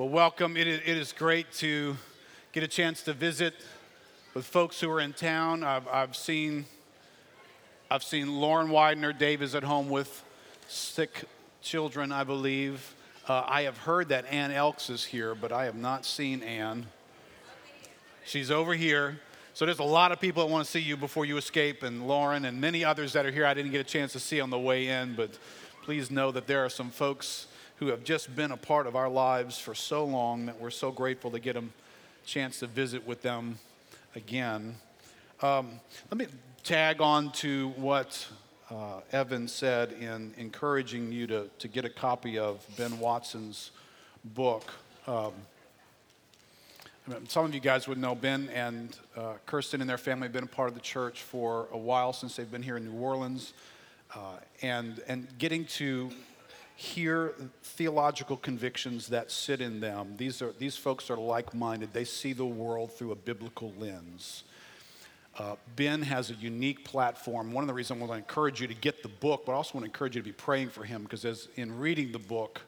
Well, welcome. It is, great to get a chance to visit with folks who are in town. I've, I've seen I've seen Lauren Widener. Dave is at home with sick children, I believe. Uh, I have heard that Ann Elks is here, but I have not seen Ann. She's over here. So there's a lot of people that want to see you before you escape, and Lauren and many others that are here I didn't get a chance to see on the way in, but please know that there are some folks who have just been a part of our lives for so long that we're so grateful to get a chance to visit with them again. Um, let me tag on to what uh, Evan said in encouraging you to, to get a copy of Ben Watson's book. Um, some of you guys would know Ben and uh, Kirsten and their family have been a part of the church for a while since they've been here in New Orleans. Uh, and, and getting to hear theological convictions that sit in them. These, are, these folks are like minded, they see the world through a biblical lens. Uh, ben has a unique platform. One of the reasons I want to encourage you to get the book, but I also want to encourage you to be praying for him because as in reading the book,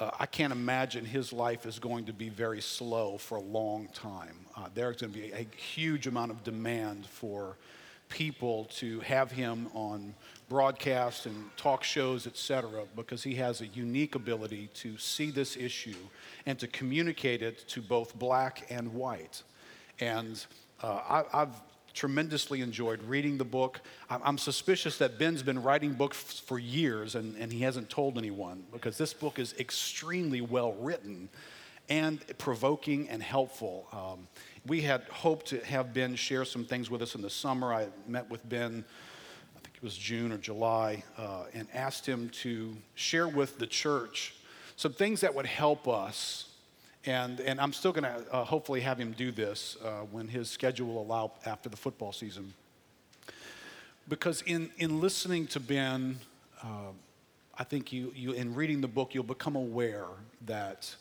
uh, I can't imagine his life is going to be very slow for a long time. Uh, there's going to be a huge amount of demand for people to have him on broadcasts and talk shows, et cetera, because he has a unique ability to see this issue and to communicate it to both black and white. And uh, I, have tremendously enjoyed reading the book. I'm suspicious that Ben's been writing books for years and, and he hasn't told anyone because this book is extremely well written and provoking and helpful. Um, we had hoped to have Ben share some things with us in the summer. I met with Ben I think it was June or July, uh, and asked him to share with the church some things that would help us. And, and I'm still going to uh, hopefully have him do this uh, when his schedule will allow after the football season. Because in, in listening to Ben, uh, I think you, you, in reading the book, you'll become aware that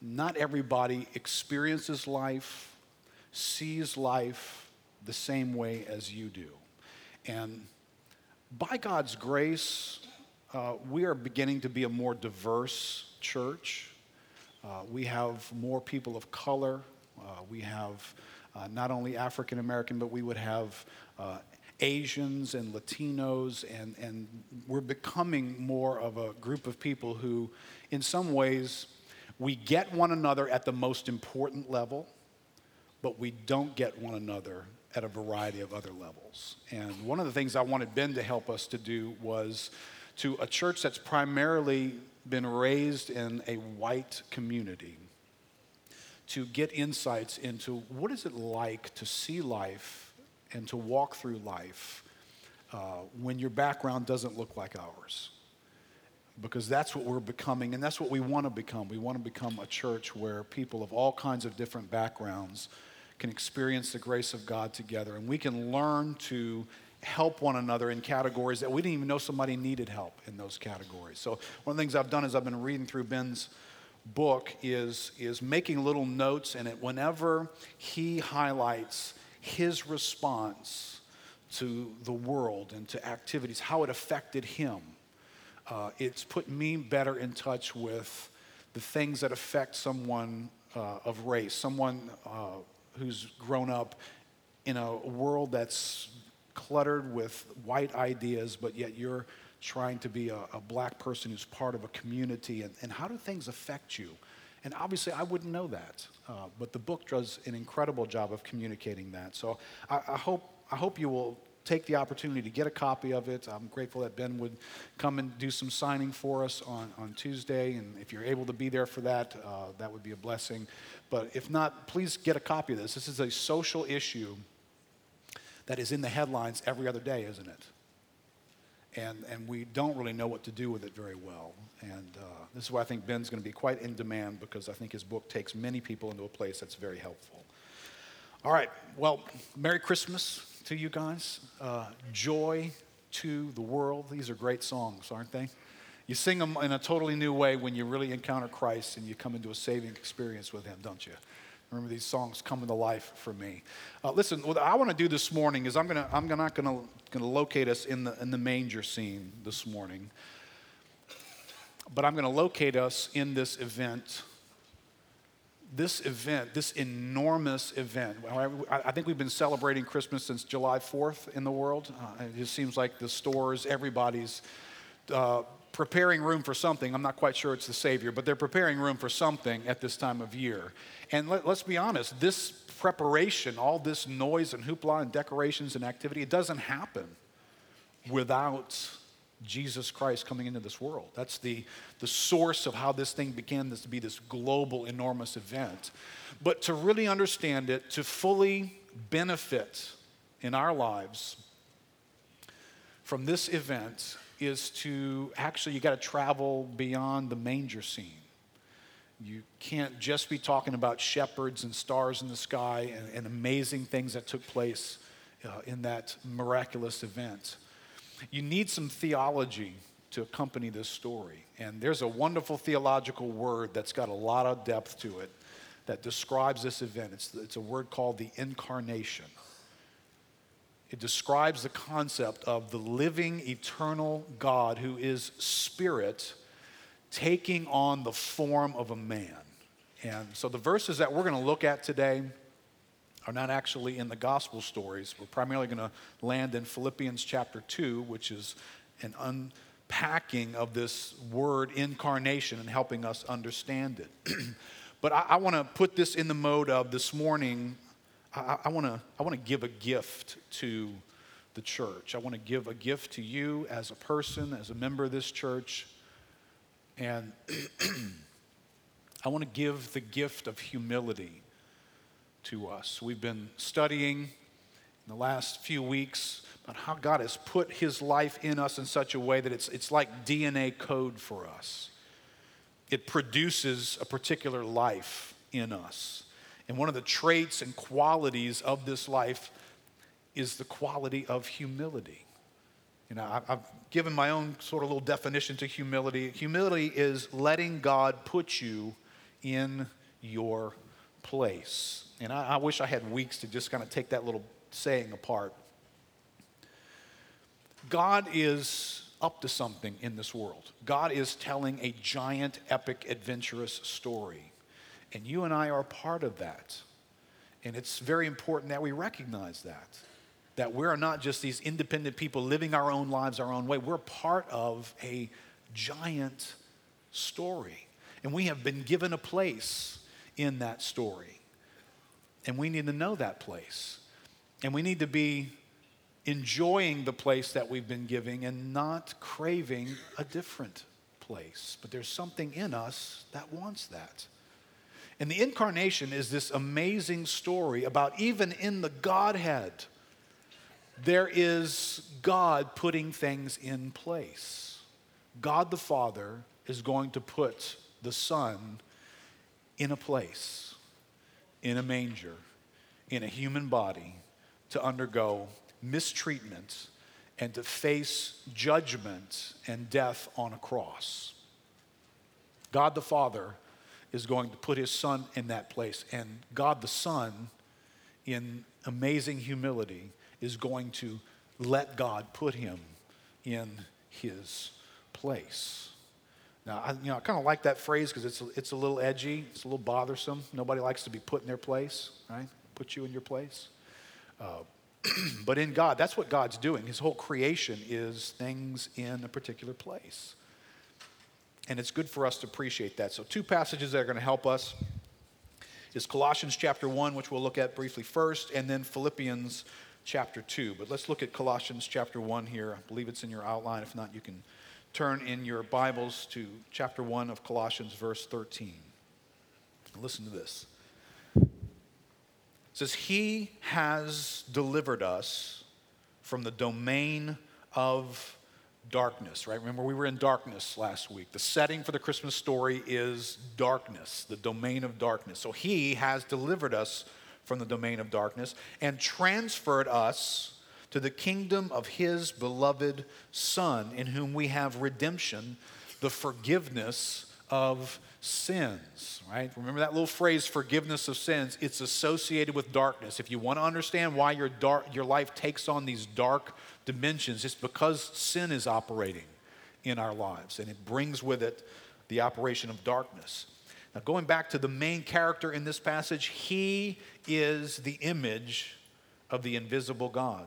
not everybody experiences life, sees life the same way as you do. And by God's grace, uh, we are beginning to be a more diverse church. Uh, we have more people of color. Uh, we have uh, not only African American, but we would have uh, Asians and Latinos, and, and we're becoming more of a group of people who, in some ways, we get one another at the most important level, but we don't get one another at a variety of other levels. And one of the things I wanted Ben to help us to do was to a church that's primarily been raised in a white community to get insights into what is it like to see life and to walk through life uh, when your background doesn't look like ours because that's what we're becoming and that's what we want to become we want to become a church where people of all kinds of different backgrounds can experience the grace of God together. And we can learn to help one another in categories that we didn't even know somebody needed help in those categories. So one of the things I've done is I've been reading through Ben's book is, is making little notes in it whenever he highlights his response to the world and to activities, how it affected him. Uh, it's put me better in touch with the things that affect someone uh, of race, someone uh, who's grown up in a world that's cluttered with white ideas, but yet you're trying to be a, a black person who's part of a community. And, and, how do things affect you? And obviously, I wouldn't know that, uh, but the book does an incredible job of communicating that. So I, I, hope, I hope you will take the opportunity to get a copy of it. I'm grateful that Ben would come and do some signing for us on, on Tuesday. And if you're able to be there for that, uh, that would be a blessing. But if not, please get a copy of this. This is a social issue that is in the headlines every other day, isn't it? And, and we don't really know what to do with it very well. And uh, this is why I think Ben's going to be quite in demand because I think his book takes many people into a place that's very helpful. All right, well, Merry Christmas to you guys. Uh, joy to the world. These are great songs, aren't they? You sing them in a totally new way when you really encounter Christ and you come into a saving experience with Him, don't you? Remember, these songs come into life for me. Uh, listen, what I want to do this morning is I'm, gonna, I'm not going to locate us in the, in the manger scene this morning, but I'm going to locate us in this event this event, this enormous event, I think we've been celebrating Christmas since July 4th in the world. Uh, it just seems like the stores, everybody's uh, preparing room for something. I'm not quite sure it's the Savior, but they're preparing room for something at this time of year. And let, us be honest, this preparation, all this noise and hoopla and decorations and activity, it doesn't happen without Jesus Christ coming into this world. That's the, the source of how this thing began this to be this global, enormous event. But to really understand it, to fully benefit in our lives from this event, is to actually, you got to travel beyond the manger scene. You can't just be talking about shepherds and stars in the sky and, and amazing things that took place uh, in that miraculous event. You need some theology to accompany this story. And there's a wonderful theological word that's got a lot of depth to it that describes this event. It's, it's a word called the incarnation. It describes the concept of the living, eternal God who is spirit taking on the form of a man. And so the verses that we're going to look at today are not actually in the gospel stories. We're primarily going to land in Philippians chapter 2, which is an unpacking of this word incarnation and helping us understand it. but I, I want to put this in the mode of this morning. I, I want to I want to give a gift to the church. I want to give a gift to you as a person, as a member of this church. And I want to give the gift of humility to us. We've been studying in the last few weeks about how God has put his life in us in such a way that it's, it's like DNA code for us. It produces a particular life in us. And one of the traits and qualities of this life is the quality of humility. You know, I've given my own sort of little definition to humility. Humility is letting God put you in your place. And I, I wish I had weeks to just kind of take that little saying apart. God is up to something in this world. God is telling a giant, epic, adventurous story. And you and I are part of that. And it's very important that we recognize that. That we're not just these independent people living our own lives our own way. We're part of a giant story. And we have been given a place in that story. And we need to know that place. And we need to be enjoying the place that we've been giving and not craving a different place. But there's something in us that wants that. And the incarnation is this amazing story about even in the Godhead, there is God putting things in place. God the Father is going to put the Son in a place in a manger in a human body to undergo mistreatment and to face judgment and death on a cross. God the Father is going to put his Son in that place, and God the Son, in amazing humility, is going to let God put him in his place. Now, I, you know, I kind of like that phrase because it's, it's a little edgy, it's a little bothersome. Nobody likes to be put in their place, right? Put you in your place. Uh, but in God, that's what God's doing. His whole creation is things in a particular place. And it's good for us to appreciate that. So, two passages that are going to help us is Colossians chapter 1, which we'll look at briefly first, and then Philippians chapter 2. But let's look at Colossians chapter 1 here. I believe it's in your outline. If not, you can turn in your Bibles to chapter 1 of Colossians, verse 13. Listen to this. It says, He has delivered us from the domain of darkness, right? Remember, we were in darkness last week. The setting for the Christmas story is darkness, the domain of darkness. So He has delivered us from the domain of darkness and transferred us to the kingdom of his beloved Son, in whom we have redemption, the forgiveness of sins, right? Remember that little phrase, forgiveness of sins? It's associated with darkness. If you want to understand why your, dark, your life takes on these dark dimensions, it's because sin is operating in our lives and it brings with it the operation of darkness. Now, going back to the main character in this passage, he is the image of the invisible God,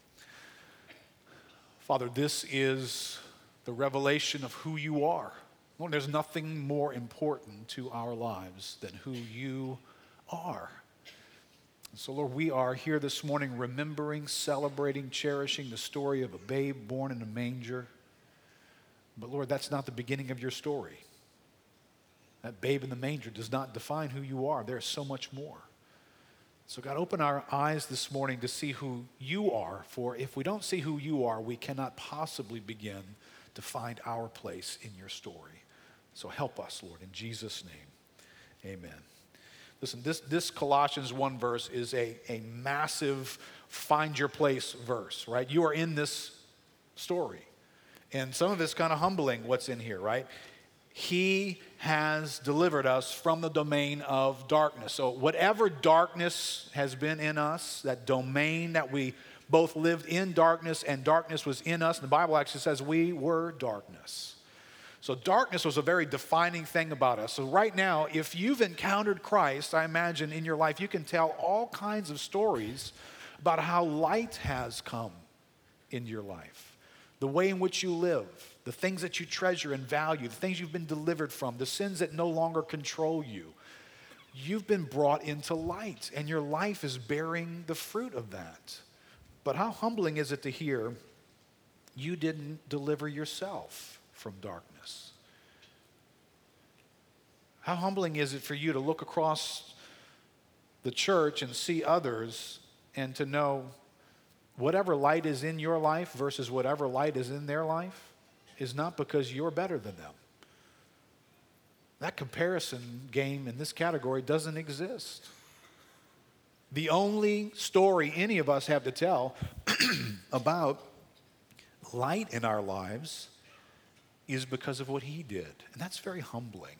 Father, this is the revelation of who you are. Lord, there's nothing more important to our lives than who you are. So, Lord, we are here this morning remembering, celebrating, cherishing the story of a babe born in a manger. But, Lord, that's not the beginning of your story. That babe in the manger does not define who you are. There's so much more. So, God, open our eyes this morning to see who you are. For if we don't see who you are, we cannot possibly begin to find our place in your story. So, help us, Lord, in Jesus' name. Amen. Listen, this, this Colossians 1 verse is a, a massive find your place verse, right? You are in this story. And some of it's kind of humbling what's in here, right? He has delivered us from the domain of darkness. So, whatever darkness has been in us, that domain that we both lived in darkness and darkness was in us, the Bible actually says we were darkness. So, darkness was a very defining thing about us. So, right now, if you've encountered Christ, I imagine in your life, you can tell all kinds of stories about how light has come in your life, the way in which you live, the things that you treasure and value, the things you've been delivered from, the sins that no longer control you. You've been brought into light, and your life is bearing the fruit of that. But how humbling is it to hear you didn't deliver yourself from darkness? How humbling is it for you to look across the church and see others and to know whatever light is in your life versus whatever light is in their life is not because you're better than them. That comparison game in this category doesn't exist. The only story any of us have to tell about light in our lives is because of what he did. And that's very humbling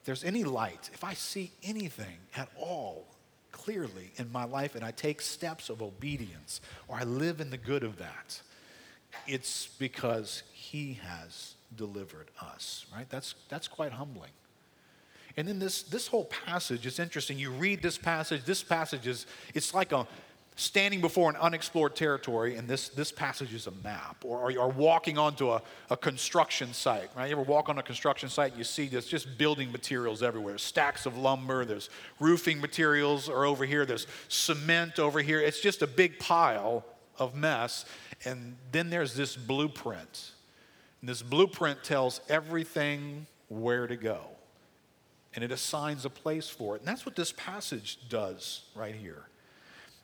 if there's any light, if I see anything at all clearly in my life and I take steps of obedience or I live in the good of that, it's because He has delivered us, right? That's, that's quite humbling. And then this, this whole passage is interesting. You read this passage, this passage is, it's like a, standing before an unexplored territory, and this, this passage is a map, or, or, walking onto a, a construction site, right? You ever walk on a construction site, you see there's just building materials everywhere. Stacks of lumber, there's roofing materials are over here, there's cement over here. It's just a big pile of mess. And then there's this blueprint. And this blueprint tells everything where to go. And it assigns a place for it. And that's what this passage does right here.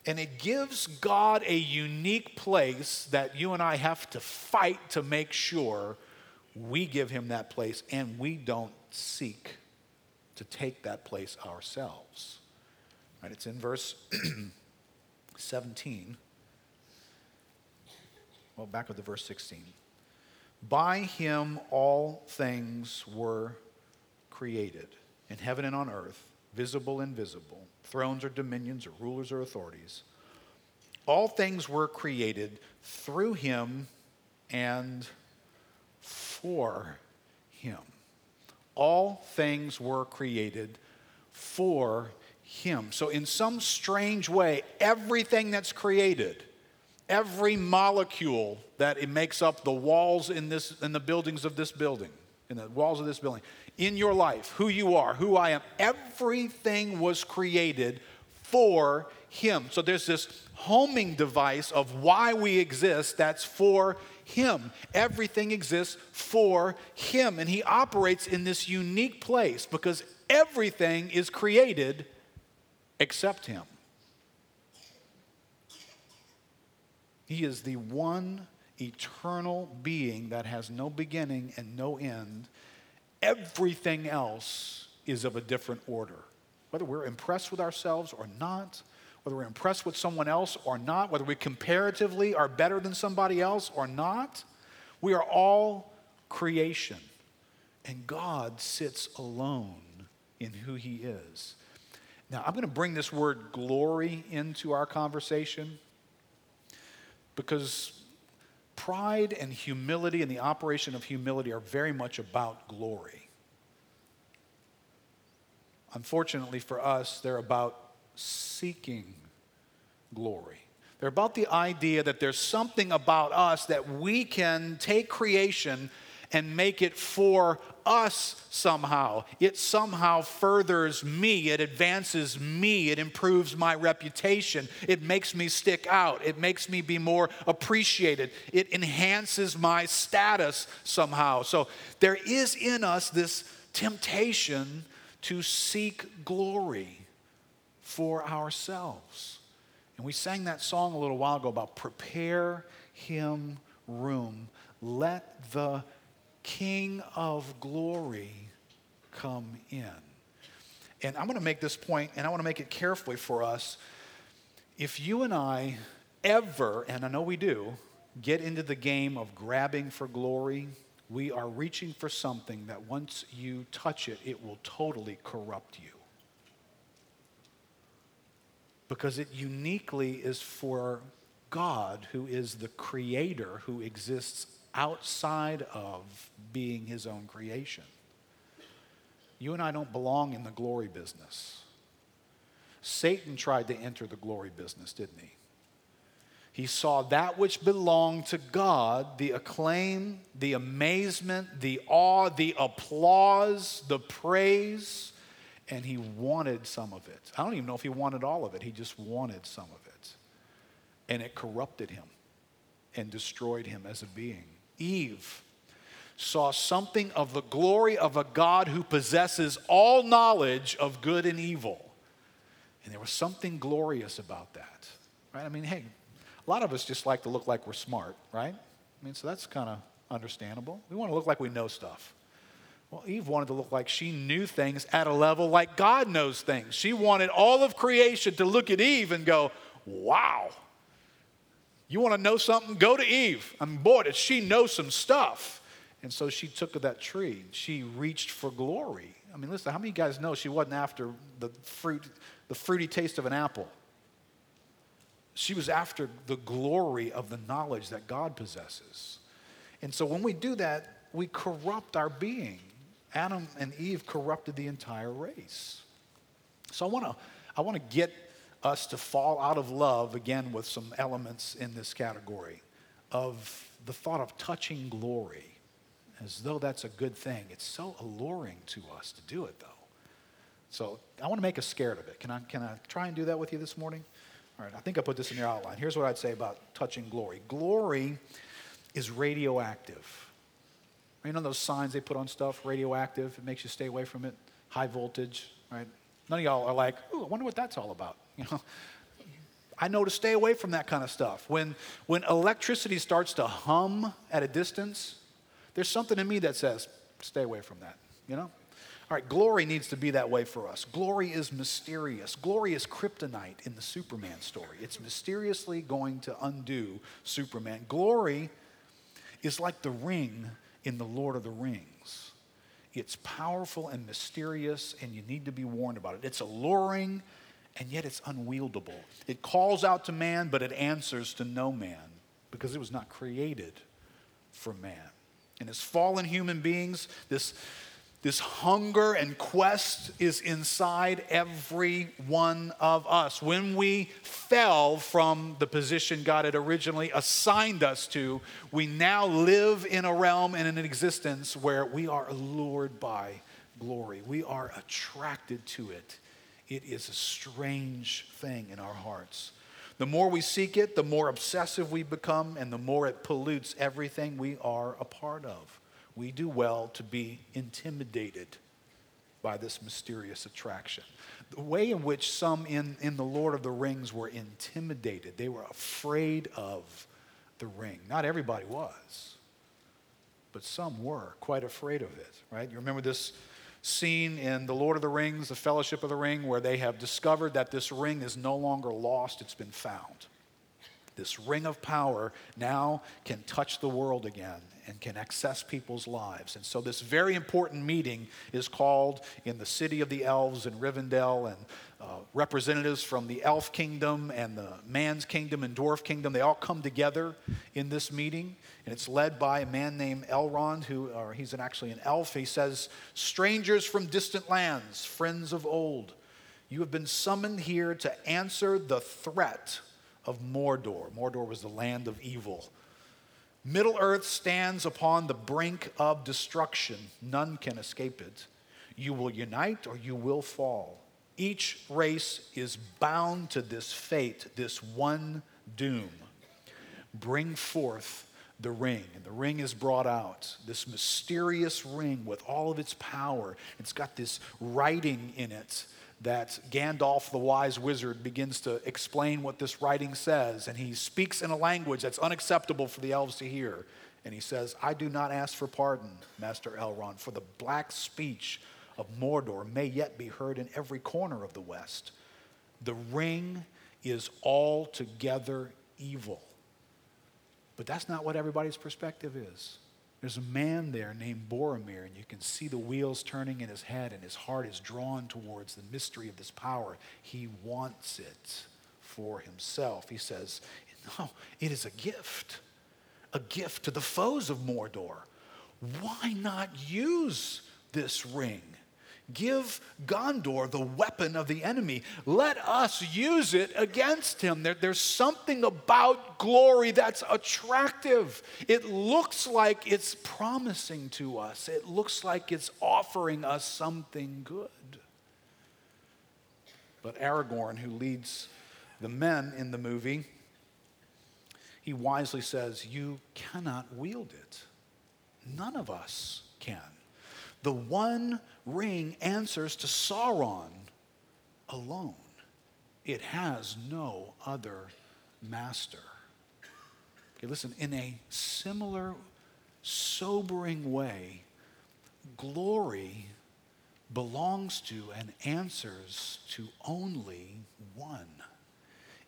And it gives God a unique place that you and I have to fight to make sure we give him that place and we don't seek to take that place ourselves. Right? It's in verse 17. Well, back with the verse 16. By him all things were created in heaven and on earth, visible and invisible thrones or dominions or rulers or authorities. All things were created through him and for him. All things were created for him. So, in some strange way, everything that's created, every molecule that it makes up the walls in, this, in the buildings of this building, in the walls of this building, in your life, who you are, who I am, everything was created for Him. So there's this homing device of why we exist that's for Him. Everything exists for Him. And He operates in this unique place because everything is created except Him. He is the one eternal being that has no beginning and no end everything else is of a different order. Whether we're impressed with ourselves or not, whether we're impressed with someone else or not, whether we comparatively are better than somebody else or not, we are all creation. And God sits alone in who He is. Now, I'm going to bring this word glory into our conversation because pride and humility and the operation of humility are very much about glory. Unfortunately for us, they're about seeking glory. They're about the idea that there's something about us that we can take creation and make it for us somehow. It somehow furthers me, it advances me, it improves my reputation, it makes me stick out, it makes me be more appreciated, it enhances my status somehow. So there is in us this temptation to seek glory for ourselves. And we sang that song a little while ago about prepare him room. Let the King of glory come in. And I'm going to make this point, and I want to make it carefully for us. If you and I ever, and I know we do, get into the game of grabbing for glory, we are reaching for something that once you touch it, it will totally corrupt you. Because it uniquely is for God, who is the creator, who exists outside of being his own creation. You and I don't belong in the glory business. Satan tried to enter the glory business, didn't he? He saw that which belonged to God the acclaim, the amazement, the awe, the applause, the praise, and he wanted some of it. I don't even know if he wanted all of it, he just wanted some of it. And it corrupted him and destroyed him as a being. Eve saw something of the glory of a God who possesses all knowledge of good and evil. And there was something glorious about that, right? I mean, hey, a lot of us just like to look like we're smart, right? I mean, so that's kind of understandable. We want to look like we know stuff. Well, Eve wanted to look like she knew things at a level like God knows things. She wanted all of creation to look at Eve and go, wow, you want to know something? Go to Eve. Mean, boy, does she know some stuff. And so she took of that tree. She reached for glory. I mean, listen, how many of you guys know she wasn't after the fruit, the fruity taste of an apple? She was after the glory of the knowledge that God possesses. And so when we do that, we corrupt our being. Adam and Eve corrupted the entire race. So I want to I want to get us to fall out of love again with some elements in this category of the thought of touching glory as though that's a good thing. It's so alluring to us to do it, though. So I want to make us scared of it. Can I, can I try and do that with you this morning? All right, I think I put this in your outline. Here's what I'd say about touching glory glory is radioactive. You know those signs they put on stuff, radioactive? It makes you stay away from it, high voltage, right? None of y'all are like, ooh, I wonder what that's all about. You know, I know to stay away from that kind of stuff. When, when electricity starts to hum at a distance, there's something in me that says, stay away from that, you know? All right, glory needs to be that way for us. Glory is mysterious. Glory is kryptonite in the Superman story. It's mysteriously going to undo Superman. Glory is like the ring in the Lord of the Rings. It's powerful and mysterious, and you need to be warned about it. It's alluring, and yet it's unwieldable. It calls out to man, but it answers to no man because it was not created for man. And as fallen human beings, this, this hunger and quest is inside every one of us. When we fell from the position God had originally assigned us to, we now live in a realm and an existence where we are allured by glory. We are attracted to it it is a strange thing in our hearts. The more we seek it, the more obsessive we become, and the more it pollutes everything we are a part of. We do well to be intimidated by this mysterious attraction. The way in which some in, in the Lord of the Rings were intimidated, they were afraid of the ring. Not everybody was, but some were quite afraid of it, right? You remember this scene in The Lord of the Rings, The Fellowship of the Ring, where they have discovered that this ring is no longer lost, it's been found. This ring of power now can touch the world again and can access people's lives. And so, this very important meeting is called in the city of the elves in Rivendell, and uh, representatives from the elf kingdom and the man's kingdom and dwarf kingdom, they all come together in this meeting. And it's led by a man named Elrond, who, or he's an, actually an elf. He says, Strangers from distant lands, friends of old, you have been summoned here to answer the threat of Mordor. Mordor was the land of evil. Middle Earth stands upon the brink of destruction. None can escape it. You will unite or you will fall. Each race is bound to this fate, this one doom. Bring forth the ring. And the ring is brought out, this mysterious ring with all of its power. It's got this writing in it that Gandalf the wise wizard begins to explain what this writing says, and he speaks in a language that's unacceptable for the elves to hear. And he says, I do not ask for pardon, Master Elrond, for the black speech of Mordor may yet be heard in every corner of the West. The ring is altogether evil. But that's not what everybody's perspective is. There's a man there named Boromir, and you can see the wheels turning in his head, and his heart is drawn towards the mystery of this power. He wants it for himself. He says, No, it is a gift, a gift to the foes of Mordor. Why not use this ring? Give Gondor the weapon of the enemy. Let us use it against him. There, there's something about glory that's attractive. It looks like it's promising to us, it looks like it's offering us something good. But Aragorn, who leads the men in the movie, he wisely says, You cannot wield it. None of us can. The one ring answers to Sauron alone. It has no other master. Okay, listen, in a similar, sobering way, glory belongs to and answers to only one.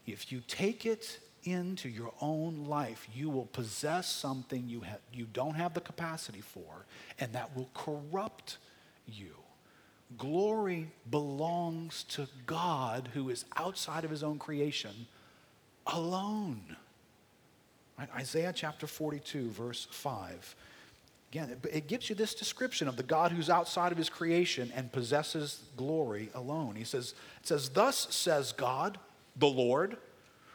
If you take it into your own life, you will possess something you, ha- you don't have the capacity for, and that will corrupt you. Glory belongs to God who is outside of his own creation alone. Right? Isaiah chapter 42, verse 5. Again, it, it gives you this description of the God who's outside of his creation and possesses glory alone. He says, it says, Thus says God, the Lord,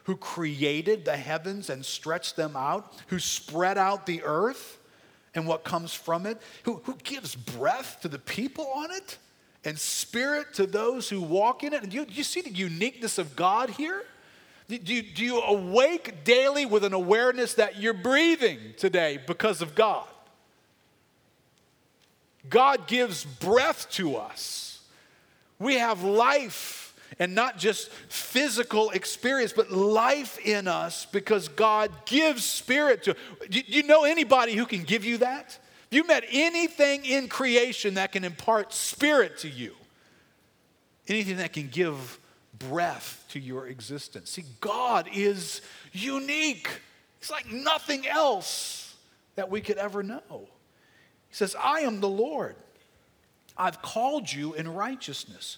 who created the heavens and stretched them out, who spread out the earth and what comes from it, who, who gives breath to the people on it and spirit to those who walk in it. Do you, do you see the uniqueness of God here? Do you, do you awake daily with an awareness that you're breathing today because of God? God gives breath to us. We have life and not just physical experience, but life in us because God gives spirit to. Do you know anybody who can give you that? You met anything in creation that can impart spirit to you, anything that can give breath to your existence. See, God is unique. It's like nothing else that we could ever know. He says, I am the Lord. I've called you in righteousness.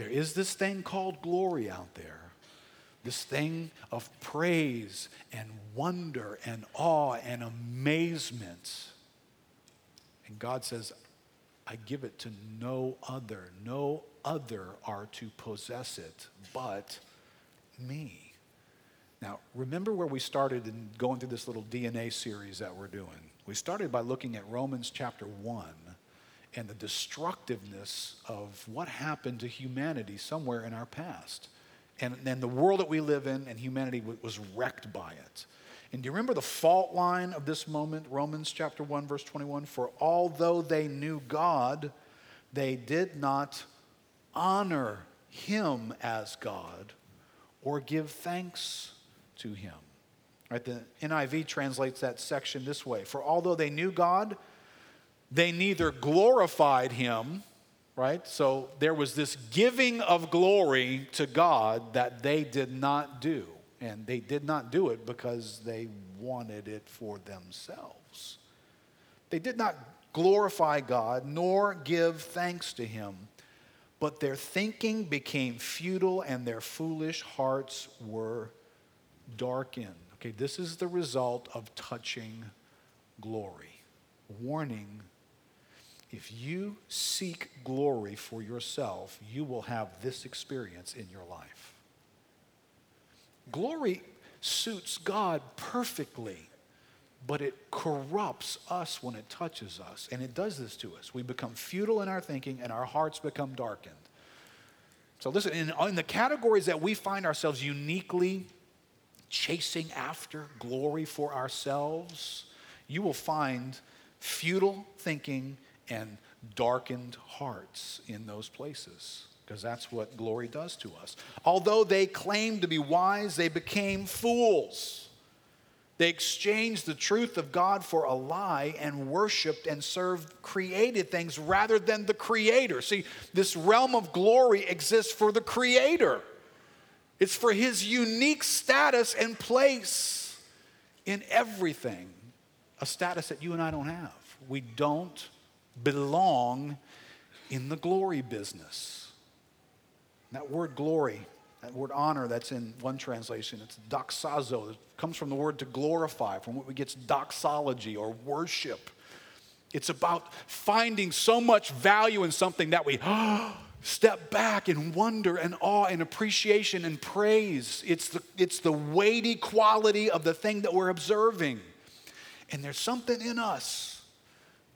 There is this thing called glory out there, this thing of praise and wonder and awe and amazement. And God says, I give it to no other. No other are to possess it but me. Now, remember where we started in going through this little DNA series that we're doing? We started by looking at Romans chapter 1 and the destructiveness of what happened to humanity somewhere in our past. And, and the world that we live in and humanity was wrecked by it. And do you remember the fault line of this moment? Romans chapter 1, verse 21 For although they knew God, they did not honor him as God or give thanks to him. Right? The NIV translates that section this way For although they knew God, they neither glorified him, right? So there was this giving of glory to God that they did not do. And they did not do it because they wanted it for themselves. They did not glorify God nor give thanks to him, but their thinking became futile and their foolish hearts were darkened. Okay, this is the result of touching glory. Warning if you seek glory for yourself, you will have this experience in your life. Glory suits God perfectly, but it corrupts us when it touches us. And it does this to us. We become futile in our thinking and our hearts become darkened. So, listen, in, in the categories that we find ourselves uniquely chasing after glory for ourselves, you will find futile thinking and darkened hearts in those places because that's what glory does to us. Although they claimed to be wise, they became fools. They exchanged the truth of God for a lie and worshiped and served created things rather than the Creator. See, this realm of glory exists for the Creator, it's for His unique status and place in everything, a status that you and I don't have. We don't belong in the glory business. That word glory, that word honor, that's in one translation, it's doxazo. It comes from the word to glorify, from what we get doxology or worship. It's about finding so much value in something that we step back in wonder and awe and appreciation and praise. It's the, it's the weighty quality of the thing that we're observing. And there's something in us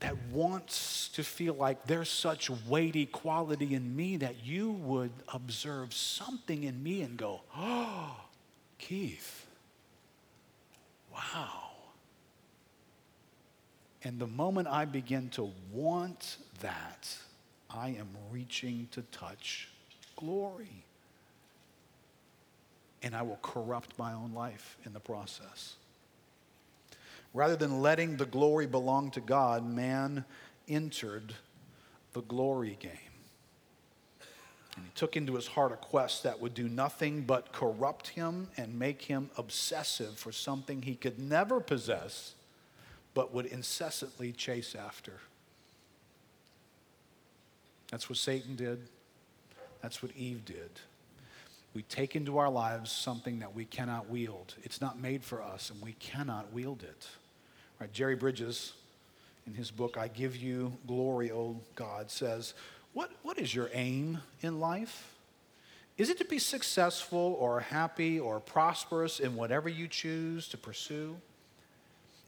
that wants to feel like there's such weighty quality in me that you would observe something in me and go, oh, Keith, wow. And the moment I begin to want that, I am reaching to touch glory. And I will corrupt my own life in the process. Rather than letting the glory belong to God, man entered the glory game. And he took into his heart a quest that would do nothing but corrupt him and make him obsessive for something he could never possess, but would incessantly chase after. That's what Satan did. That's what Eve did. We take into our lives something that we cannot wield. It's not made for us, and we cannot wield it. Right, Jerry Bridges, in his book, I Give You Glory, O God, says, what, what is your aim in life? Is it to be successful or happy or prosperous in whatever you choose to pursue?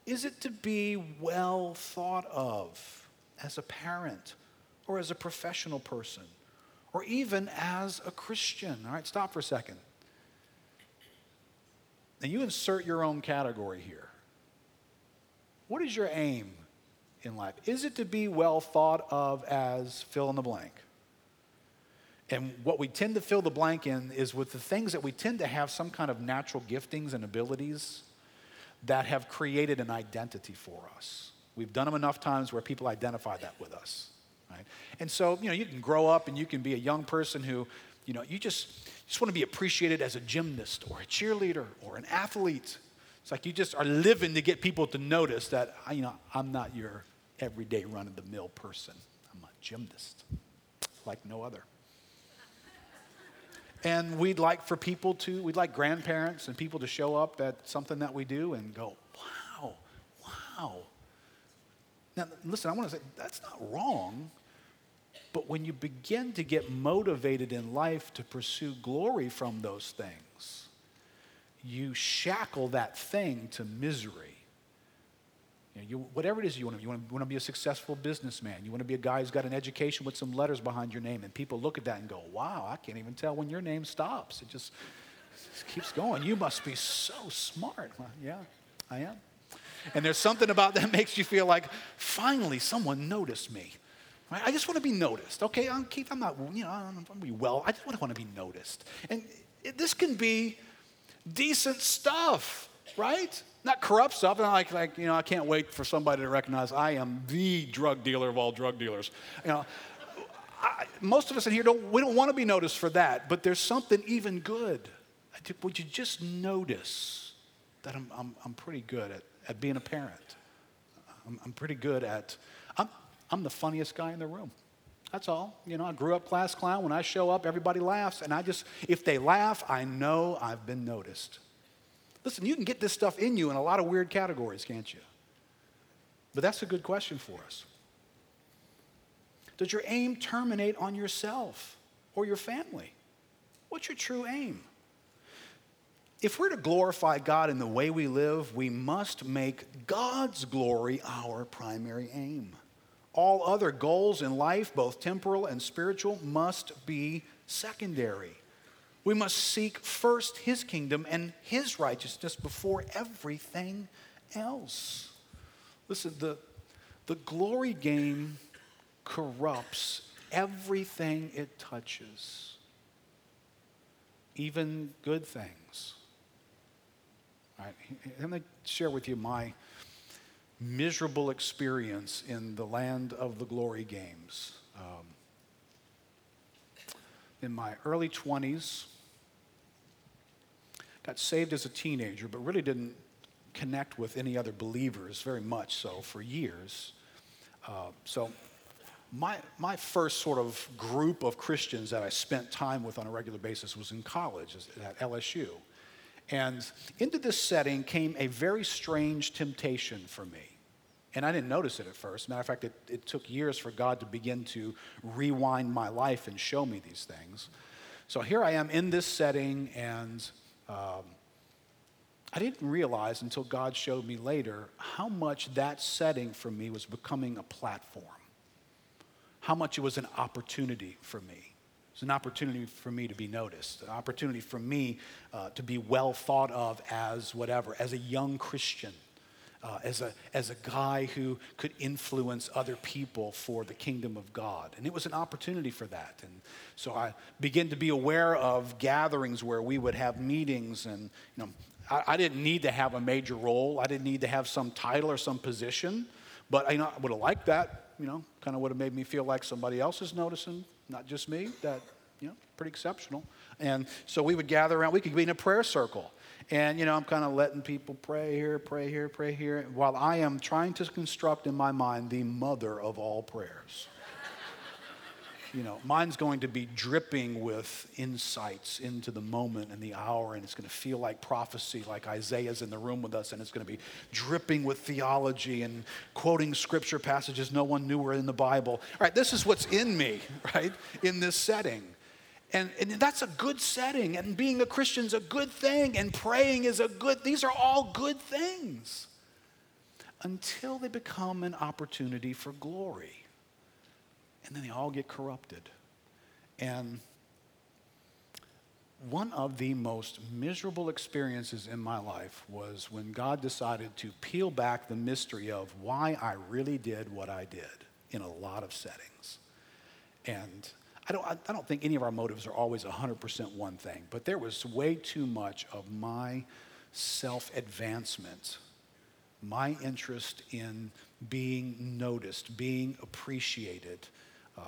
Is it to be well thought of as a parent or as a professional person or even as a Christian? All right, stop for a second. Now you insert your own category here. What is your aim in life? Is it to be well thought of as fill in the blank? And what we tend to fill the blank in is with the things that we tend to have some kind of natural giftings and abilities that have created an identity for us. We've done them enough times where people identify that with us. Right? And so, you know, you can grow up and you can be a young person who, you know, you just, just want to be appreciated as a gymnast or a cheerleader or an athlete. It's like you just are living to get people to notice that, you know, I'm not your everyday run of the mill person. I'm a gymnast, like no other. And we'd like for people to, we'd like grandparents and people to show up at something that we do and go, wow, wow. Now, listen, I want to say that's not wrong. But when you begin to get motivated in life to pursue glory from those things, you shackle that thing to misery. You know, you, whatever it is you want to, you want to, want to be a successful businessman. You want to be a guy who's got an education with some letters behind your name, and people look at that and go, "Wow, I can't even tell when your name stops. It just, just keeps going. You must be so smart." Well, yeah, I am. And there's something about that makes you feel like, finally, someone noticed me. Right? I just want to be noticed. Okay, I'm Keith. I'm not, you know, I'm to be well. I just want to be noticed. And it, this can be decent stuff, right? Not corrupt stuff. And like, like, you know, I can't wait for somebody to recognize I am the drug dealer of all drug dealers. You know, I, most of us in here don't, we don't want to be noticed for that, but there's something even good. Would you just notice that I'm, I'm, I'm pretty good at, at being a parent? I'm, I'm pretty good at, I'm, I'm the funniest guy in the room. That's all. You know, I grew up class clown. When I show up, everybody laughs. And I just, if they laugh, I know I've been noticed. Listen, you can get this stuff in you in a lot of weird categories, can't you? But that's a good question for us. Does your aim terminate on yourself or your family? What's your true aim? If we're to glorify God in the way we live, we must make God's glory our primary aim. All other goals in life, both temporal and spiritual, must be secondary. We must seek first His kingdom and His righteousness before everything else. Listen, the, the glory game corrupts everything it touches, even good things. All right, let me share with you my miserable experience in the land of the glory games. Um, in my early 20s, got saved as a teenager, but really didn't connect with any other believers very much so for years. Uh, so, my, my first sort of group of Christians that I spent time with on a regular basis was in college at LSU. And into this setting came a very strange temptation for me. And I didn't notice it at first. Matter of fact, it, it took years for God to begin to rewind my life and show me these things. So here I am in this setting, and um, I didn't realize until God showed me later how much that setting for me was becoming a platform, how much it was an opportunity for me. It's an opportunity for me to be noticed, an opportunity for me uh, to be well thought of as whatever, as a young Christian, uh, as, a, as a guy who could influence other people for the kingdom of God. And it was an opportunity for that. And so I began to be aware of gatherings where we would have meetings, and you know, I, didn't need to have a major role, I didn't need to have some title or some position, but you know, I would have liked that. You know, kind of would have made me feel like somebody else is noticing not just me, that, you know, pretty exceptional. And so we would gather around, we could be in a prayer circle. And, you know, I'm kind of letting people pray here, pray here, pray here, while I am trying to construct in my mind the mother of all prayers. You know, mine's going to be dripping with insights into the moment and the hour, and it's going to feel like prophecy, like Isaiah's in the room with us, and it's going to be dripping with theology and quoting scripture passages no one knew were in the Bible. All right, this is what's in me, right, in this setting. And, and that's a good setting, and being a Christian is a good thing, and praying is a good, these are all good things until they become an opportunity for glory. And then they all get corrupted. And one of the most miserable experiences in my life was when God decided to peel back the mystery of why I really did what I did in a lot of settings. And I don't, I don't think any of our motives are always 100% one thing, but there was way too much of my self advancement, my interest in being noticed, being appreciated. Uh,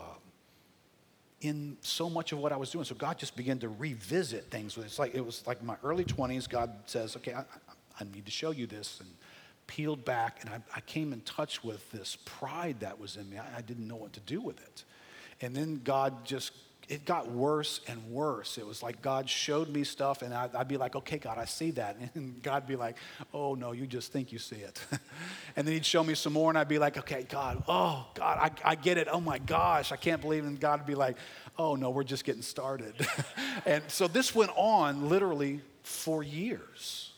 in so much of what I was doing. So God just began to revisit things. It's like it was like my early 20s. God says, "Okay, I, I need to show you this," and peeled back, and I, I, came in touch with this pride that was in me. I, I didn't know what to do with it. And then God just, it got worse and worse. It was like God showed me stuff, and I'd, I'd, be like, okay, God, I see that. And God'd be like, oh, no, you just think you see it. and then He'd show me some more, and I'd be like, okay, God, oh, God, I, I get it. Oh, my gosh, I can't believe it. And God'd be like, oh, no, we're just getting started. and so this went on literally for years.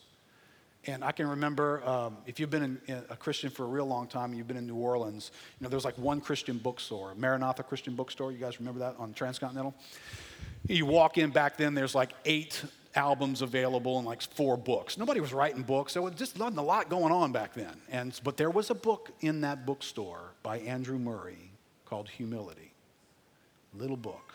And I can remember um, if you've been in, in a Christian for a real long time, you've been in New Orleans, you know, there's like one Christian bookstore, Maranatha Christian Bookstore. You guys remember that on Transcontinental? You walk in back then, there's like eight albums available and like four books. Nobody was writing books. There was just a lot going on back then. And, but there was a book in that bookstore by Andrew Murray called Humility. Little book.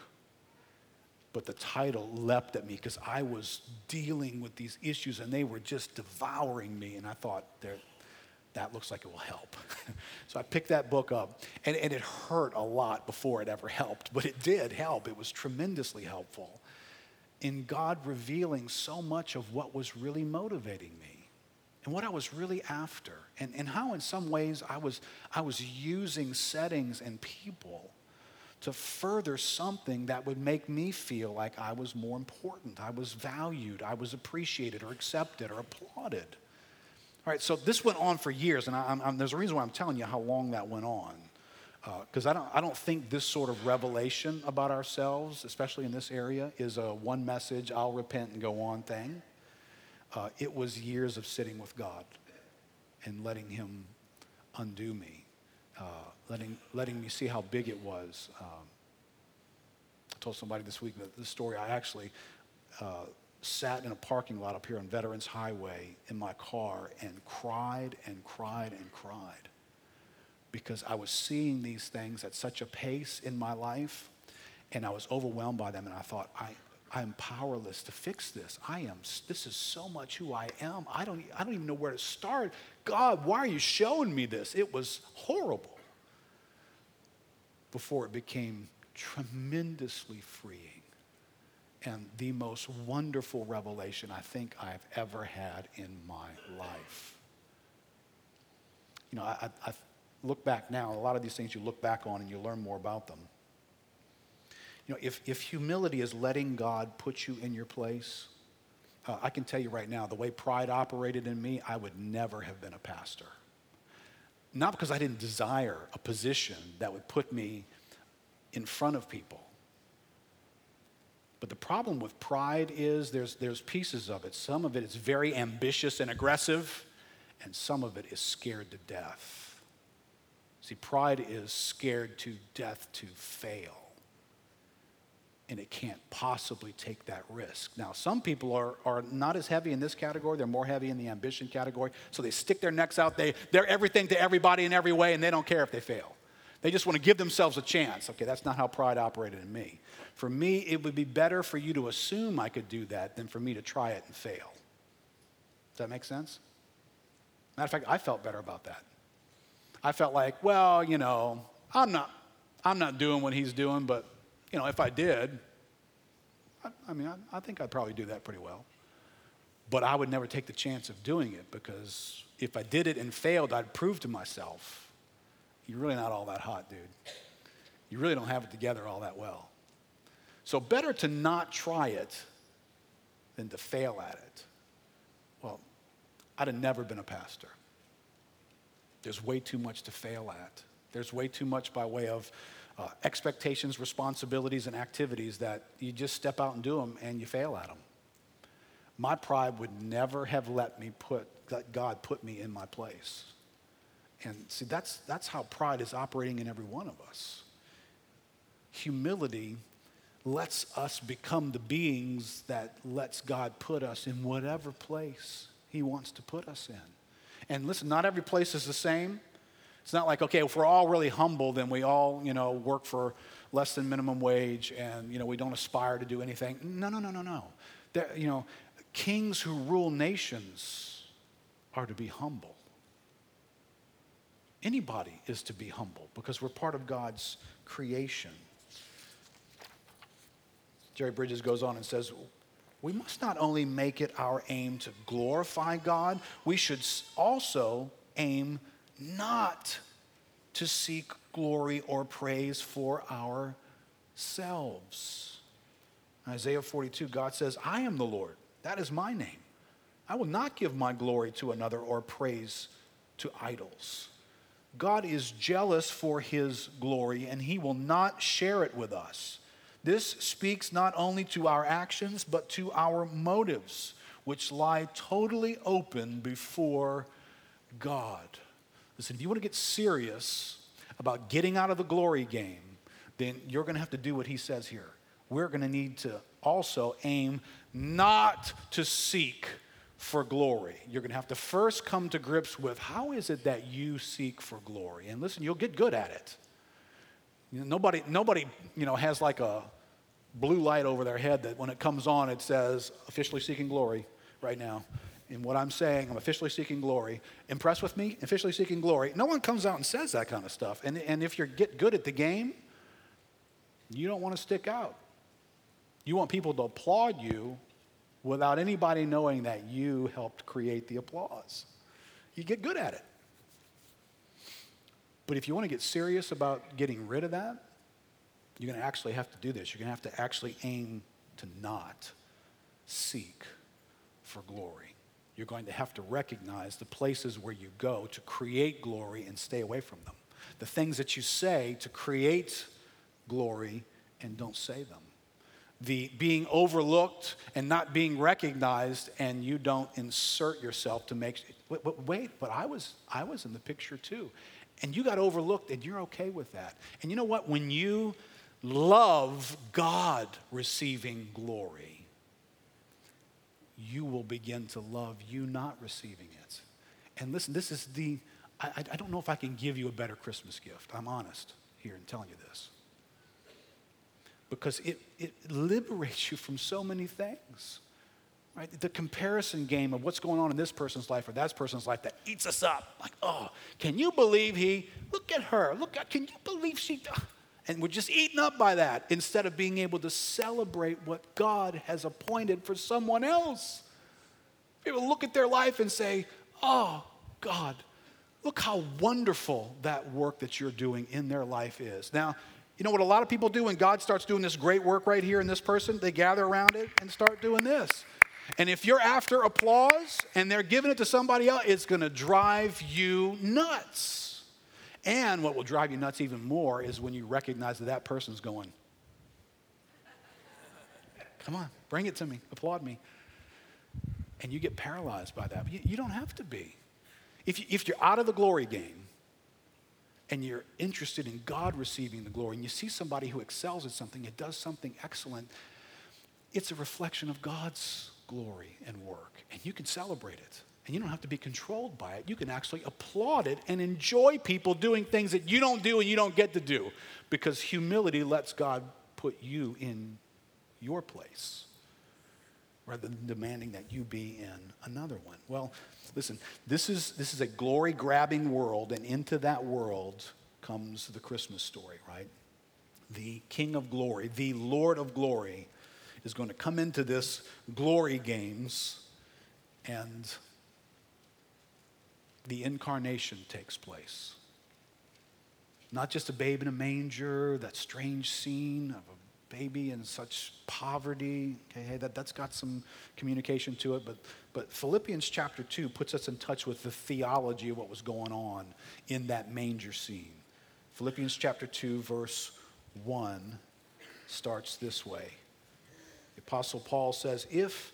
But the title leapt at me because I was dealing with these issues and they were just devouring me. And I thought, that looks like it will help. so I picked that book up, and, and it hurt a lot before it ever helped, but it did help. It was tremendously helpful in God revealing so much of what was really motivating me and what I was really after, and, and how, in some ways, I was, I was using settings and people to further something that would make me feel like I was more important, I was valued, I was appreciated or accepted or applauded. All right, so this went on for years, and I, there's a reason why I'm telling you how long that went on because uh, I, don't, I don't think this sort of revelation about ourselves, especially in this area, is a one message, I'll repent and go on thing. Uh, it was years of sitting with God and letting Him undo me, uh, letting, letting me see how big it was. Um, I told somebody this week that this story, I actually uh, sat in a parking lot up here on Veterans Highway in my car and cried and cried and cried because I was seeing these things at such a pace in my life and I was overwhelmed by them and I thought, I, I am powerless to fix this. I am, this is so much who I am. I don't, I don't even know where to start. God, why are you showing me this? It was horrible before it became tremendously freeing and the most wonderful revelation I think I've ever had in my life. You know, I, I, look back now, a lot of these things you look back on and you learn more about them. You know, if, if humility is letting God put you in your place, uh, I can tell you right now, the way pride operated in me, I would never have been a pastor. Not because I didn't desire a position that would put me in front of people. But the problem with pride is there's, there's pieces of it. Some of it is very ambitious and aggressive, and some of it is scared to death. See, pride is scared to death to fail. And it can't possibly take that risk. Now, some people are, are not as heavy in this category. They're more heavy in the ambition category. So they stick their necks out. They, they're everything to everybody in every way, and they don't care if they fail. They just want to give themselves a chance. Okay, that's not how pride operated in me. For me, it would be better for you to assume I could do that than for me to try it and fail. Does that make sense? Matter of fact, I felt better about that. I felt like, well, you know, I'm not, I'm not doing what he's doing, but, you know, if I did, I, I mean, I, I think I'd probably do that pretty well. But I would never take the chance of doing it because if I did it and failed, I'd prove to myself, you're really not all that hot, dude. You really don't have it together all that well. So, better to not try it than to fail at it. Well, I'd have never been a pastor. There's way too much to fail at. There's way too much by way of uh, expectations, responsibilities, and activities that you just step out and do them and you fail at them. My pride would never have let me put, let God put me in my place. And see, that's, that's how pride is operating in every one of us. Humility lets us become the beings that lets God put us in whatever place he wants to put us in. And listen, not every place is the same. It's not like, okay, if we're all really humble, then we all, you know, work for less than minimum wage and, you know, we don't aspire to do anything. No, no, no, no, no. There, you know, kings who rule nations are to be humble. Anybody is to be humble because we're part of God's creation. Jerry Bridges goes on and says, we must not only make it our aim to glorify God, we should also aim not to seek glory or praise for ourselves. Isaiah 42, God says, I am the Lord. That is my name. I will not give my glory to another or praise to idols. God is jealous for his glory and he will not share it with us. This speaks not only to our actions, but to our motives. which lie totally open before God. Listen, if you want to get serious about getting out of the glory game, then you're going to have to do what he says here. We're going to need to also aim not to seek for glory. You're going to have to first come to grips with how is it that you seek for glory? And listen, you'll get good at it. You know, nobody, nobody, you know, has like a blue light over their head that when it comes on, it says officially seeking glory right now. In what I'm saying, I'm officially seeking glory. Impressed with me? Officially seeking glory. No one comes out and says that kind of stuff. And, and if you get good at the game, you don't want to stick out. You want people to applaud you without anybody knowing that you helped create the applause. You get good at it. But if you want to get serious about getting rid of that, you're going to actually have to do this. You're going to have to actually aim to not seek for glory. You're going to have to recognize the places where you go to create glory and stay away from them. The things that you say to create glory and don't say them. The being overlooked and not being recognized, and you don't insert yourself to make. Wait, wait, but I was, I was in the picture too. And you got overlooked, and you're okay with that. And you know what? When you love God receiving glory, you will begin to love you not receiving it. And listen, this is the, I, I don't know if I can give you a better Christmas gift. I'm honest here in telling you this because it, it liberates you from so many things. Right? The comparison game of what's going on in this person's life or that person's life that eats us up. Like, oh, can you believe he? Look at her. Look at, can you believe she? And we're just eaten up by that instead of being able to celebrate what God has appointed for someone else. People look at their life and say, oh, God, look how wonderful that work that you're doing in their life is. Now, you know what a lot of people do when God starts doing this great work right here in this person? They gather around it and start doing this. And if you're after applause and they're giving it to somebody else, it's going to drive you nuts. And what will drive you nuts even more is when you recognize that that person's going, Come on, bring it to me, applaud me. And you get paralyzed by that. You, you don't have to be. If, you, if you're out of the glory game, and you're interested in God receiving the glory, and you see somebody who excels at something, it does something excellent, it's a reflection of God's glory and work. And you can celebrate it. And you don't have to be controlled by it. You can actually applaud it and enjoy people doing things that you don't do and you don't get to do because humility lets God put you in your place rather than demanding that you be in another one. Well, listen, this is, this is a glory grabbing world, and into that world comes the Christmas story, right? The King of glory, the Lord of glory, is going to come into this glory games, and the incarnation takes place. Not just a babe in a manger, that strange scene of a baby in such poverty. Okay, hey, that, that's got some communication to it. But, but Philippians chapter 2 puts us in touch with the theology of what was going on in that manger scene. Philippians chapter 2, verse 1 starts this way. The Apostle Paul says, If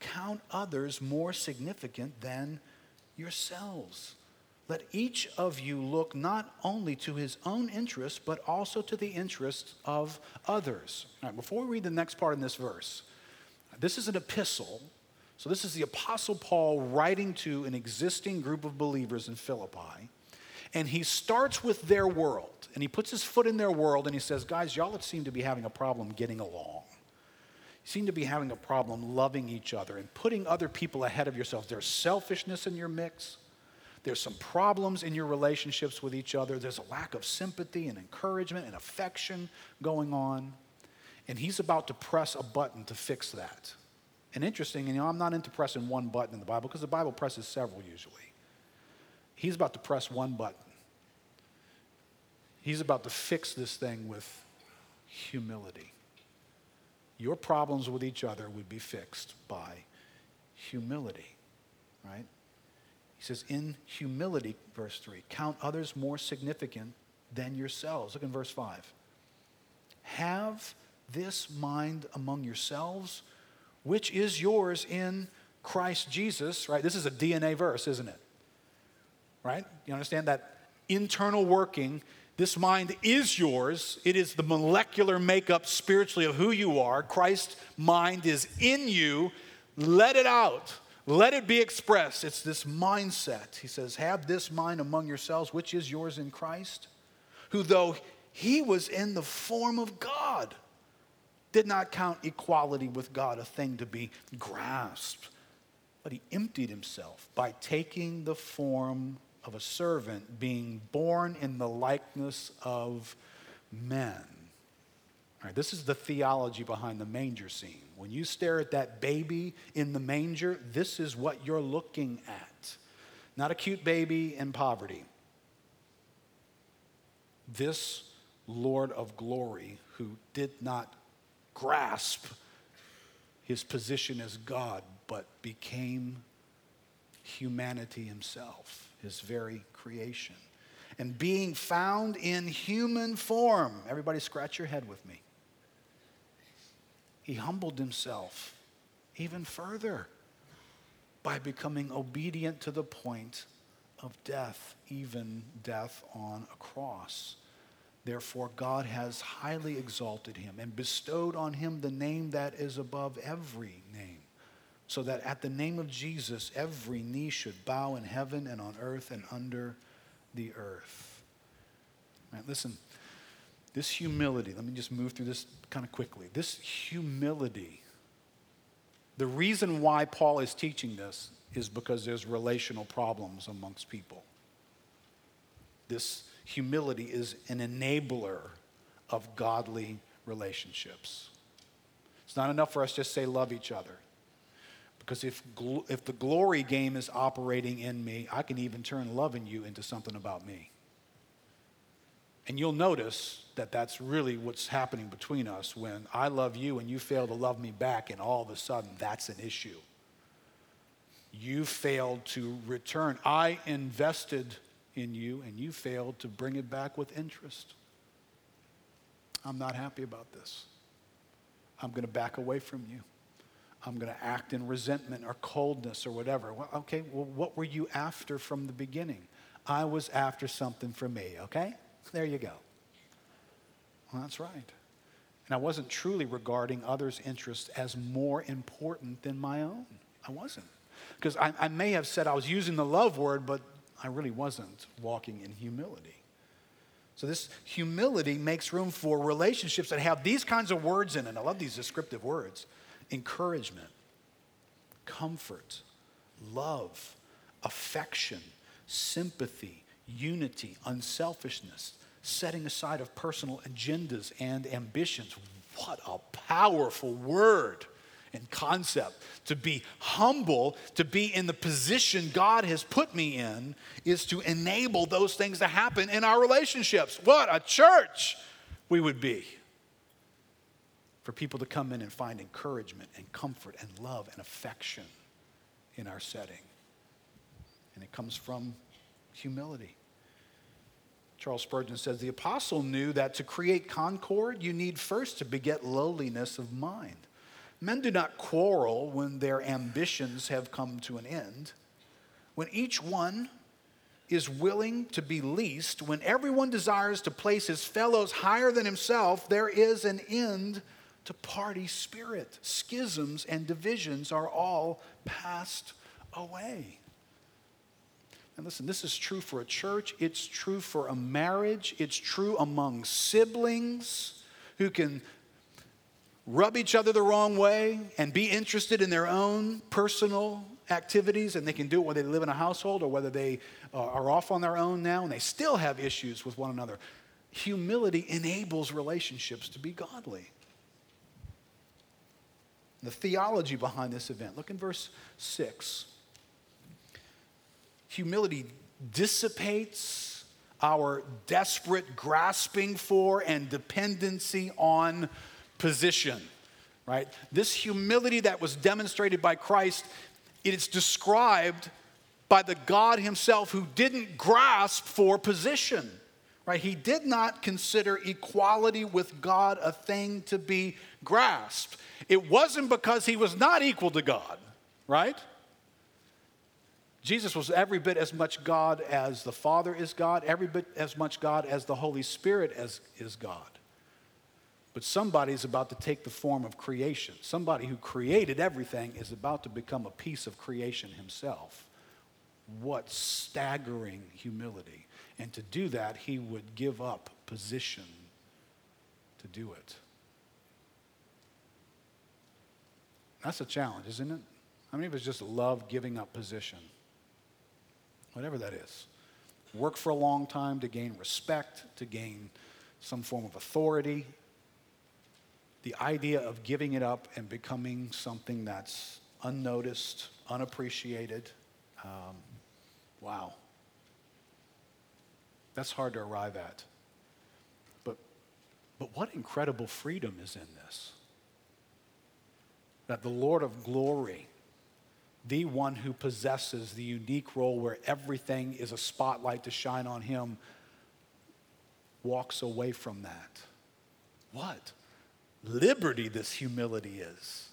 count others more significant than yourselves. Let each of you look not only to his own interests, but also to the interests of others. All right, before we read the next part in this verse, this is an epistle. So, this is the Apostle Paul writing to an existing group of believers in Philippi. And he starts with their world. And he puts his foot in their world and he says, Guys, y'all seem to be having a problem getting along. Seem to be having a problem loving each other and putting other people ahead of yourselves. There's selfishness in your mix. There's some problems in your relationships with each other. There's a lack of sympathy and encouragement and affection going on. And he's about to press a button to fix that. And interesting, and you know, I'm not into pressing one button in the Bible because the Bible presses several usually. He's about to press one button. He's about to fix this thing with humility. Your problems with each other would be fixed by humility, right? He says, in humility, verse 3, count others more significant than yourselves. Look in verse 5. Have this mind among yourselves, which is yours in Christ Jesus, right? This is a DNA verse, isn't it? Right? You understand that internal working this mind is yours. It is the molecular makeup spiritually of who you are. Christ's mind is in you. Let it out. Let it be expressed. It's this mindset. He says, Have this mind among yourselves, which is yours in Christ, who, though he was in the form of God, did not count equality with God a thing to be grasped, but he emptied himself by taking the form of a servant being born in the likeness of men. All right, this is the theology behind the manger scene. When you stare at that baby in the manger, this is what you're looking at. Not a cute baby in poverty. This Lord of glory who did not grasp his position as God, but became humanity himself his very creation. And being found in human form, everybody scratch your head with me. He humbled himself even further by becoming obedient to the point of death, even death on a cross. Therefore, God has highly exalted him and bestowed on him the name that is above every name so that at the name of Jesus, every knee should bow in heaven and on earth and under the earth. Listen, this humility, let me just move through this kind of quickly. This humility, the reason why Paul is teaching this is because there's relational problems amongst people. This humility is an enabler of godly relationships. It's not enough for us just say love each other. Because if, if the glory game is operating in me, I can even turn loving you into something about me. And you'll notice that that's really what's happening between us when I love you and you fail to love me back, and all of a sudden that's an issue. You failed to return. I invested in you and you failed to bring it back with interest. I'm not happy about this. I'm going to back away from you. I'm going to act in resentment or coldness or whatever. Well, okay, well, what were you after from the beginning? I was after something for me, okay? There you go. Well, that's right. And I wasn't truly regarding others' interests as more important than my own. I wasn't. Because I, I may have said I was using the love word, but I really wasn't walking in humility. So, this humility makes room for relationships that have these kinds of words in it. I love these descriptive words encouragement, comfort, love, affection, sympathy, unity, unselfishness, setting aside of personal agendas and ambitions. What a powerful word and concept. To be humble, to be in the position God has put me in, is to enable those things to happen in our relationships. What a church we would be for people to come in and find encouragement and comfort and love and affection in our setting. And it comes from humility. Charles Spurgeon says the apostle knew that to create concord, you need first to beget lowliness of mind. Men do not quarrel when their ambitions have come to an end. When each one is willing to be least, when everyone desires to place his fellows higher than himself, there is an end to party spirit. Schisms and divisions are all passed away. And listen, this is true for a church, it's true for a marriage, it's true among siblings who can rub each other the wrong way and be interested in their own personal activities, and they can do it whether they live in a household or whether they uh, are off on their own now and they still have issues with one another. Humility enables relationships to be godly. The theology behind this event. Look in verse 6. Humility dissipates our desperate grasping for and dependency on position, right? This humility that was demonstrated by Christ, it is described by the God Himself who didn't grasp for position, right? He did not consider equality with God a thing to be grasped. It wasn't because He was not equal to God, right? Jesus was every bit as much God as the Father is God, every bit as much God as the Holy Spirit as is God. But somebody's about to take the form of creation. Somebody who created everything is about to become a piece of creation himself. What staggering humility. And to do that, he would give up position to do it. That's a challenge, isn't it? How many of us just love giving up position? whatever that is. Work for a long time to gain respect, to gain some form of authority. The idea of giving it up and becoming something that's unnoticed, unappreciated. Um, wow. That's hard to arrive at. But, but what incredible freedom is in this? That the Lord of glory, the one who possesses the unique role where everything is a spotlight to shine on him, walks away from that. What? Liberty this humility is.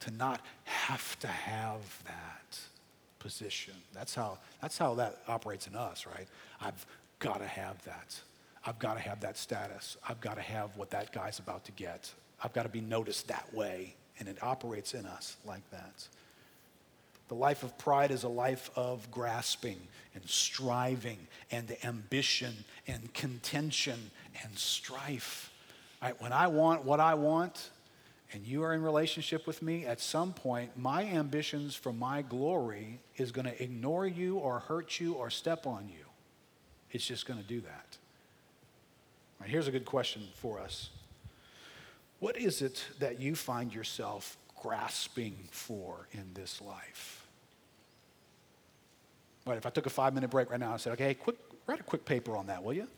To not have to have that position. That's how, that's how that operates in us, right? I've got to have that. I've got to have that status. I've got to have what that guy's about to get. I've got to be noticed that way. And it operates in us like that. The life of pride is a life of grasping and striving and ambition and contention and strife. Right, when I want what I want and you are in relationship with me, at some point, my ambitions for my glory is going to ignore you or hurt you or step on you. It's just going to do that. Right, here's a good question for us What is it that you find yourself grasping for in this life? Right, if I took a five minute break right now and said, okay, quick, write a quick paper on that, will you?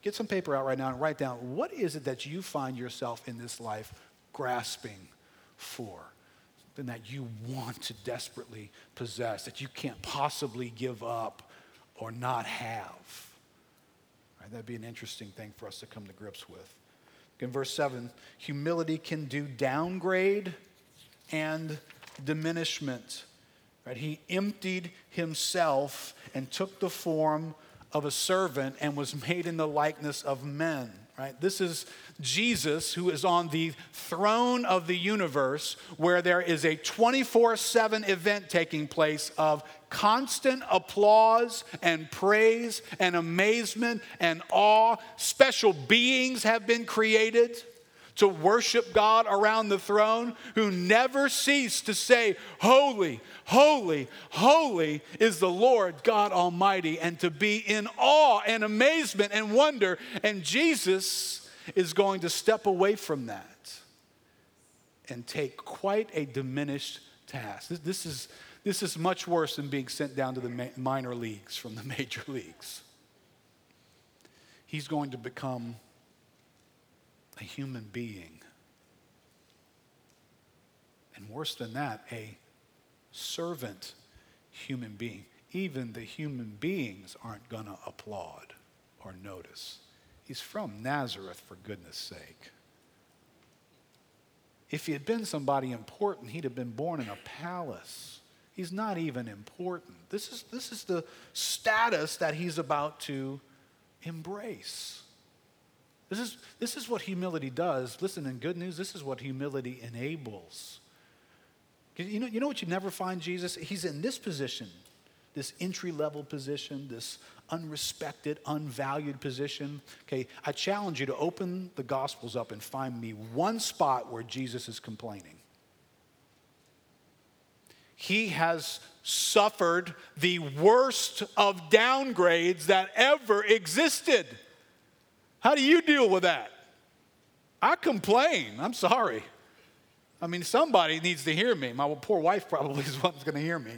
Get some paper out right now and write down what is it that you find yourself in this life grasping for? Something that you want to desperately possess, that you can't possibly give up or not have. Right, that'd be an interesting thing for us to come to grips with. In verse 7, humility can do downgrade and diminishment. Right? He emptied himself and took the form of a servant and was made in the likeness of men. Right? This is Jesus who is on the throne of the universe where there is a 24 7 event taking place of constant applause and praise and amazement and awe. Special beings have been created to worship God around the throne who never cease to say, Holy, holy, holy is the Lord God Almighty, and to be in awe and amazement and wonder. And Jesus is going to step away from that and take quite a diminished task. This, this is, this is much worse than being sent down to the ma- minor leagues from the major leagues. He's going to become human being. And worse than that, a servant human being. Even the human beings aren't going to applaud or notice. He's from Nazareth, for goodness sake. If he had been somebody important, he'd have been born in a palace. He's not even important. This is, this is the status that he's about to embrace. This is, this is what humility does. Listen, in good news, this is what humility enables. You know, you know what you never find Jesus? He's in this position, this entry level position, this unrespected, unvalued position. Okay, I challenge you to open the Gospels up and find me one spot where Jesus is complaining. He has suffered the worst of downgrades that ever existed. How do you deal with that? I complain. I'm sorry. I mean, somebody needs to hear me. My poor wife probably is one's going to hear me.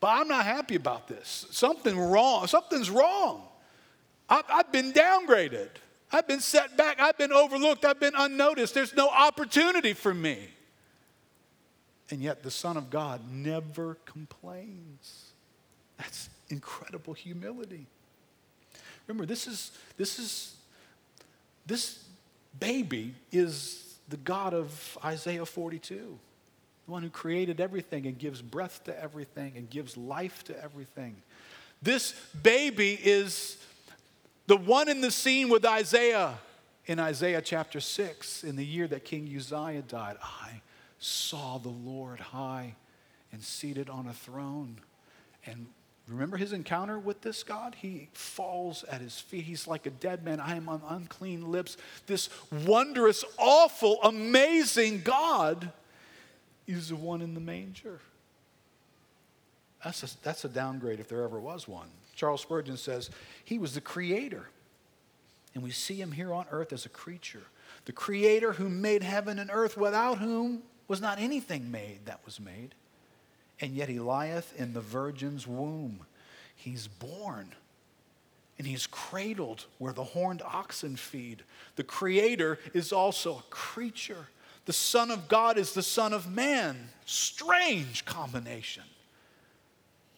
But I'm not happy about this. Something wrong. Something's wrong. I've, I've been downgraded. I've been set back. I've been overlooked. I've been unnoticed. There's no opportunity for me. And yet the Son of God never complains. That's incredible humility. Remember, this is this is this baby is the God of Isaiah 42, the one who created everything and gives breath to everything and gives life to everything. This baby is the one in the scene with Isaiah in Isaiah chapter 6, in the year that King Uzziah died. I saw the Lord high and seated on a throne. And remember his encounter with this God? He falls at his feet. He's like a dead man. I am on unclean lips. This wondrous, awful, amazing God is the one in the manger. That's a, that's a downgrade if there ever was one. Charles Spurgeon says, He was the creator. And we see him here on earth as a creature. The creator who made heaven and earth, without whom was not anything made that was made. And yet he lieth in the virgin's womb. He's born and he's cradled where the horned oxen feed. The creator is also a creature. The Son of God is the Son of Man. Strange combination.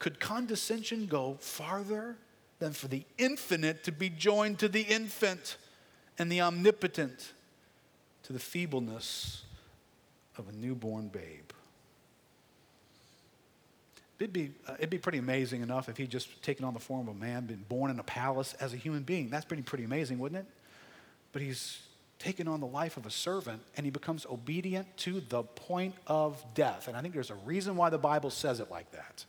Could condescension go farther than for the infinite to be joined to the infant and the omnipotent to the feebleness of a newborn babe? It'd be, uh, it'd be pretty amazing enough if he'd just taken on the form of a man, been born in a palace as a human being. That's pretty, pretty amazing, wouldn't it? But he's taken on the life of a servant and he becomes obedient to the point of death. And I think there's a reason why the Bible says it like that.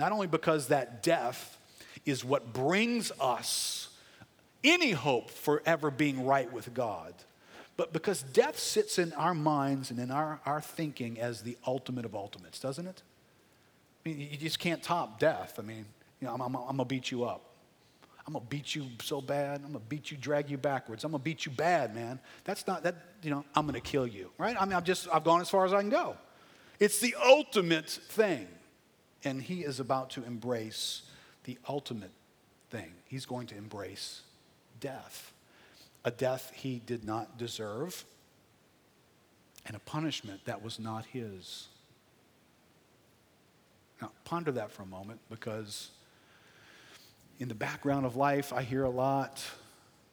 Not only because that death is what brings us any hope for ever being right with God, but because death sits in our minds and in our, our thinking as the ultimate of ultimates, doesn't it? I mean, you just can't top death. I mean, you know, I'm, I'm, I'm going to beat you up. I'm going to beat you so bad. I'm going to beat you, drag you backwards. I'm going to beat you bad, man. That's not, that, you know, I'm going to kill you, right? I mean, I've just, I've gone as far as I can go. It's the ultimate thing and he is about to embrace the ultimate thing. He's going to embrace death, a death he did not deserve, and a punishment that was not his. Now, ponder that for a moment because in the background of life, I hear a lot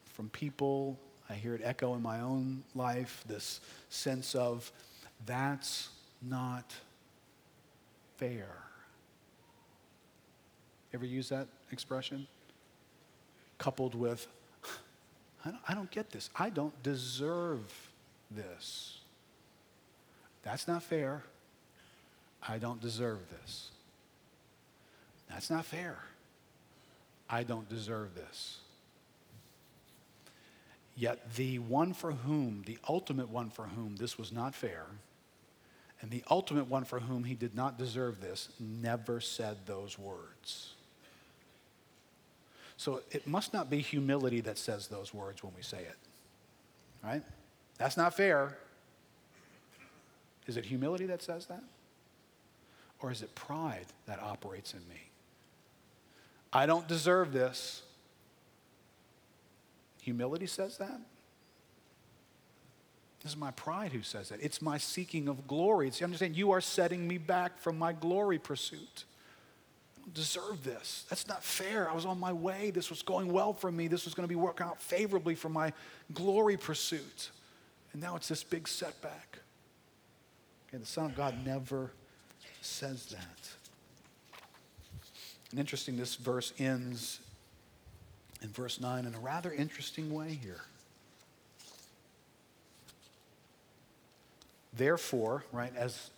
from people. I hear it echo in my own life this sense of that's not fair. Ever use that expression? Coupled with, I don't, I don't get this. I don't deserve this. That's not fair. I don't deserve this. That's not fair. I don't deserve this. Yet the one for whom, the ultimate one for whom this was not fair, and the ultimate one for whom he did not deserve this, never said those words. So it must not be humility that says those words when we say it. Right? That's not fair. Is it humility that says that? Or is it pride that operates in me? I don't deserve this. Humility says that? This is my pride who says that. It's my seeking of glory. It's you understand, you are setting me back from my glory pursuit I don't deserve this. That's not fair. I was on my way. This was going well for me. This was going to be working out favorably for my glory pursuit. And now it's this big setback. And the Son of God never says that. And interesting, this verse ends in verse 9 in a rather interesting way here. Therefore, right, as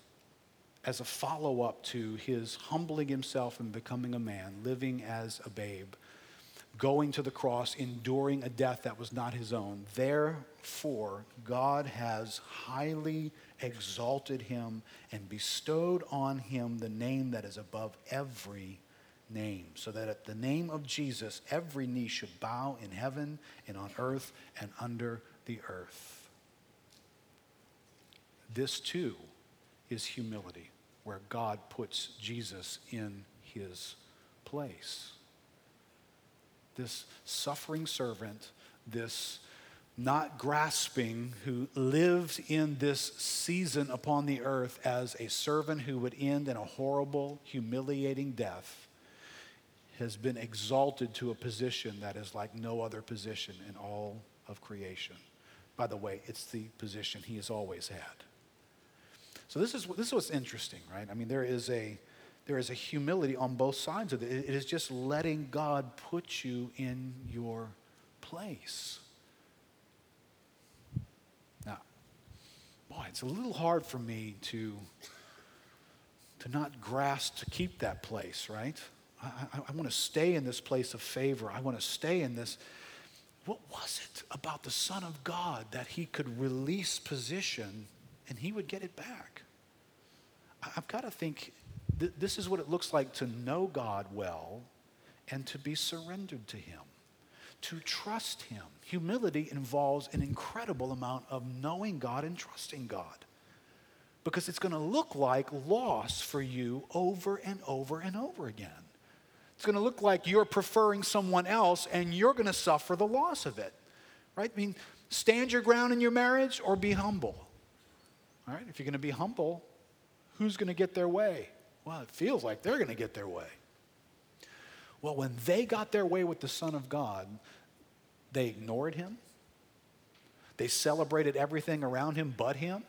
as a follow up to his humbling himself and becoming a man, living as a babe, going to the cross, enduring a death that was not his own. Therefore, God has highly exalted him and bestowed on him the name that is above every name, so that at the name of Jesus, every knee should bow in heaven and on earth and under the earth. This too is humility, where God puts Jesus in his place. This suffering servant, this not grasping, who lived in this season upon the earth as a servant who would end in a horrible, humiliating death, has been exalted to a position that is like no other position in all of creation. By the way, it's the position he has always had. So this is, this is what's interesting, right? I mean, there is a, there is a humility on both sides of it. It is just letting God put you in your place. Now, boy, it's a little hard for me to, to not grasp to keep that place, right? I, I, want to stay in this place of favor. I want to stay in this. What was it about the Son of God that he could release position and he would get it back? I've got to think th- this is what it looks like to know God well and to be surrendered to him, to trust him. Humility involves an incredible amount of knowing God and trusting God because it's going to look like loss for you over and over and over again. It's going to look like you're preferring someone else and you're going to suffer the loss of it. Right? I mean, stand your ground in your marriage or be humble. All right? If you're going to be humble, who's going to get their way? Well, it feels like they're going to get their way. Well, when they got their way with the Son of God, they ignored him. They celebrated everything around him but him.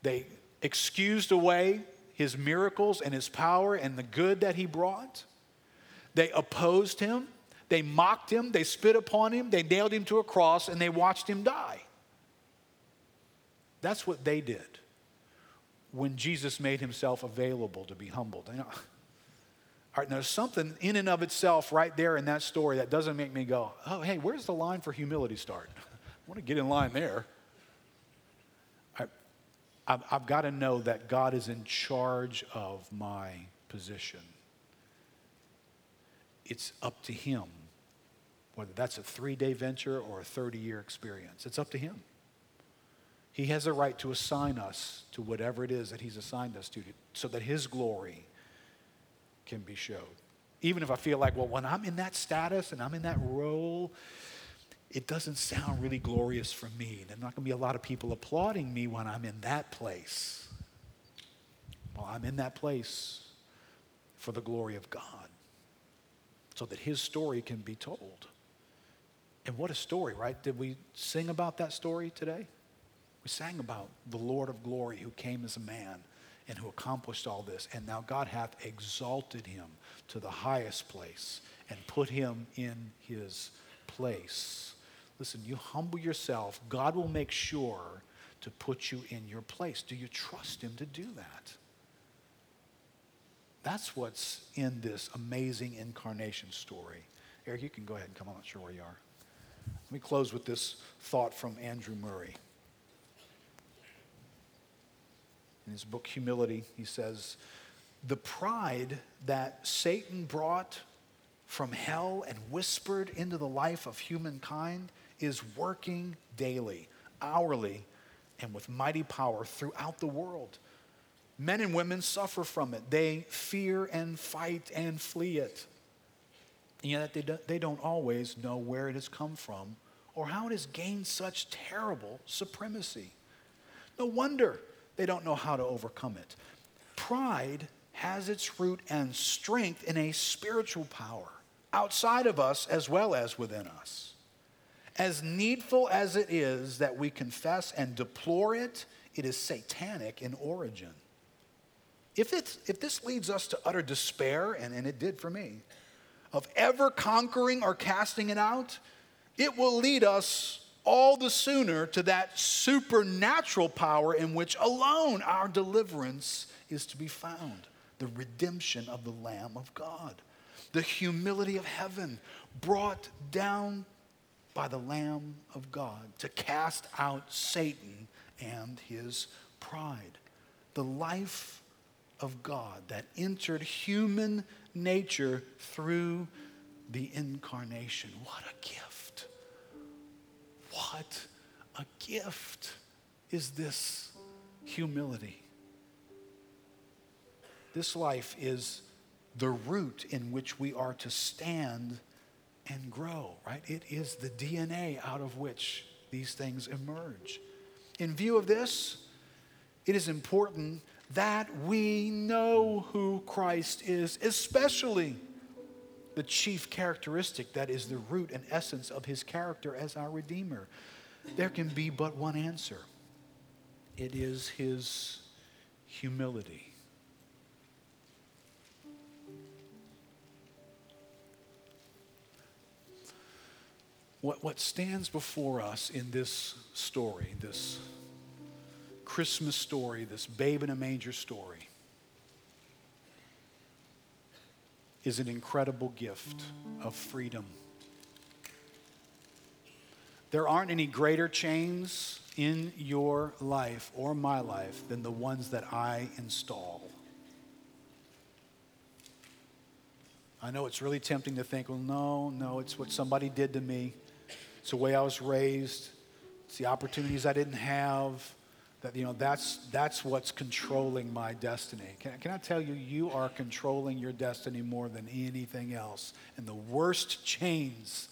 They excused away his miracles and his power and the good that he brought. They opposed him. They mocked him. They spit upon him. They nailed him to a cross and they watched him die. That's what they did when Jesus made himself available to be humbled. You know, there's something in and of itself right there in that story that doesn't make me go, oh, hey, where's the line for humility start? I want to get in line there. I've, I've got to know that God is in charge of my position. It's up to Him, whether that's a three day venture or a 30 year experience. It's up to Him. He has a right to assign us to whatever it is that He's assigned us to, so that His glory can be showed. Even if I feel like, well, when I'm in that status and I'm in that role, it doesn't sound really glorious for me. There's not going to be a lot of people applauding me when I'm in that place. Well, I'm in that place for the glory of God so that his story can be told. And what a story, right? Did we sing about that story today? We sang about the Lord of glory who came as a man and who accomplished all this. And now God hath exalted him to the highest place and put him in his place. Listen, you humble yourself, God will make sure to put you in your place. Do you trust Him to do that? That's what's in this amazing incarnation story. Eric, you can go ahead and come. On. I'm not sure where you are. Let me close with this thought from Andrew Murray. In his book, Humility, he says, The pride that Satan brought from hell and whispered into the life of humankind is working daily, hourly, and with mighty power throughout the world. Men and women suffer from it. They fear and fight and flee it. And yet they, do, they don't always know where it has come from or how it has gained such terrible supremacy. No wonder they don't know how to overcome it. Pride has its root and strength in a spiritual power outside of us as well as within us. As needful as it is that we confess and deplore it, it is satanic in origin. If, it's, if this leads us to utter despair, and, and it did for me, of ever conquering or casting it out, it will lead us all the sooner to that supernatural power in which alone our deliverance is to be found the redemption of the Lamb of God, the humility of heaven brought down by the Lamb of God to cast out Satan and his pride. The life of God that entered human nature through the incarnation. What a gift! What a gift! is this humility. This life is the root in which we are to stand and grow, right? It is the DNA out of which these things emerge. In view of this, it is important that we know who Christ is, especially the chief characteristic that is the root and essence of his character as our Redeemer. There can be but one answer it is his humility. What, what stands before us in this story, this Christmas story, this babe in a manger story, is an incredible gift of freedom. There aren't any greater chains in your life or my life than the ones that I install. I know it's really tempting to think, well, no, no, it's what somebody did to me. It's the way I was raised. It's the opportunities I didn't have. That, you know, that's, that's what's controlling my destiny. Can, can I tell you, you are controlling your destiny more than anything else. And the worst chains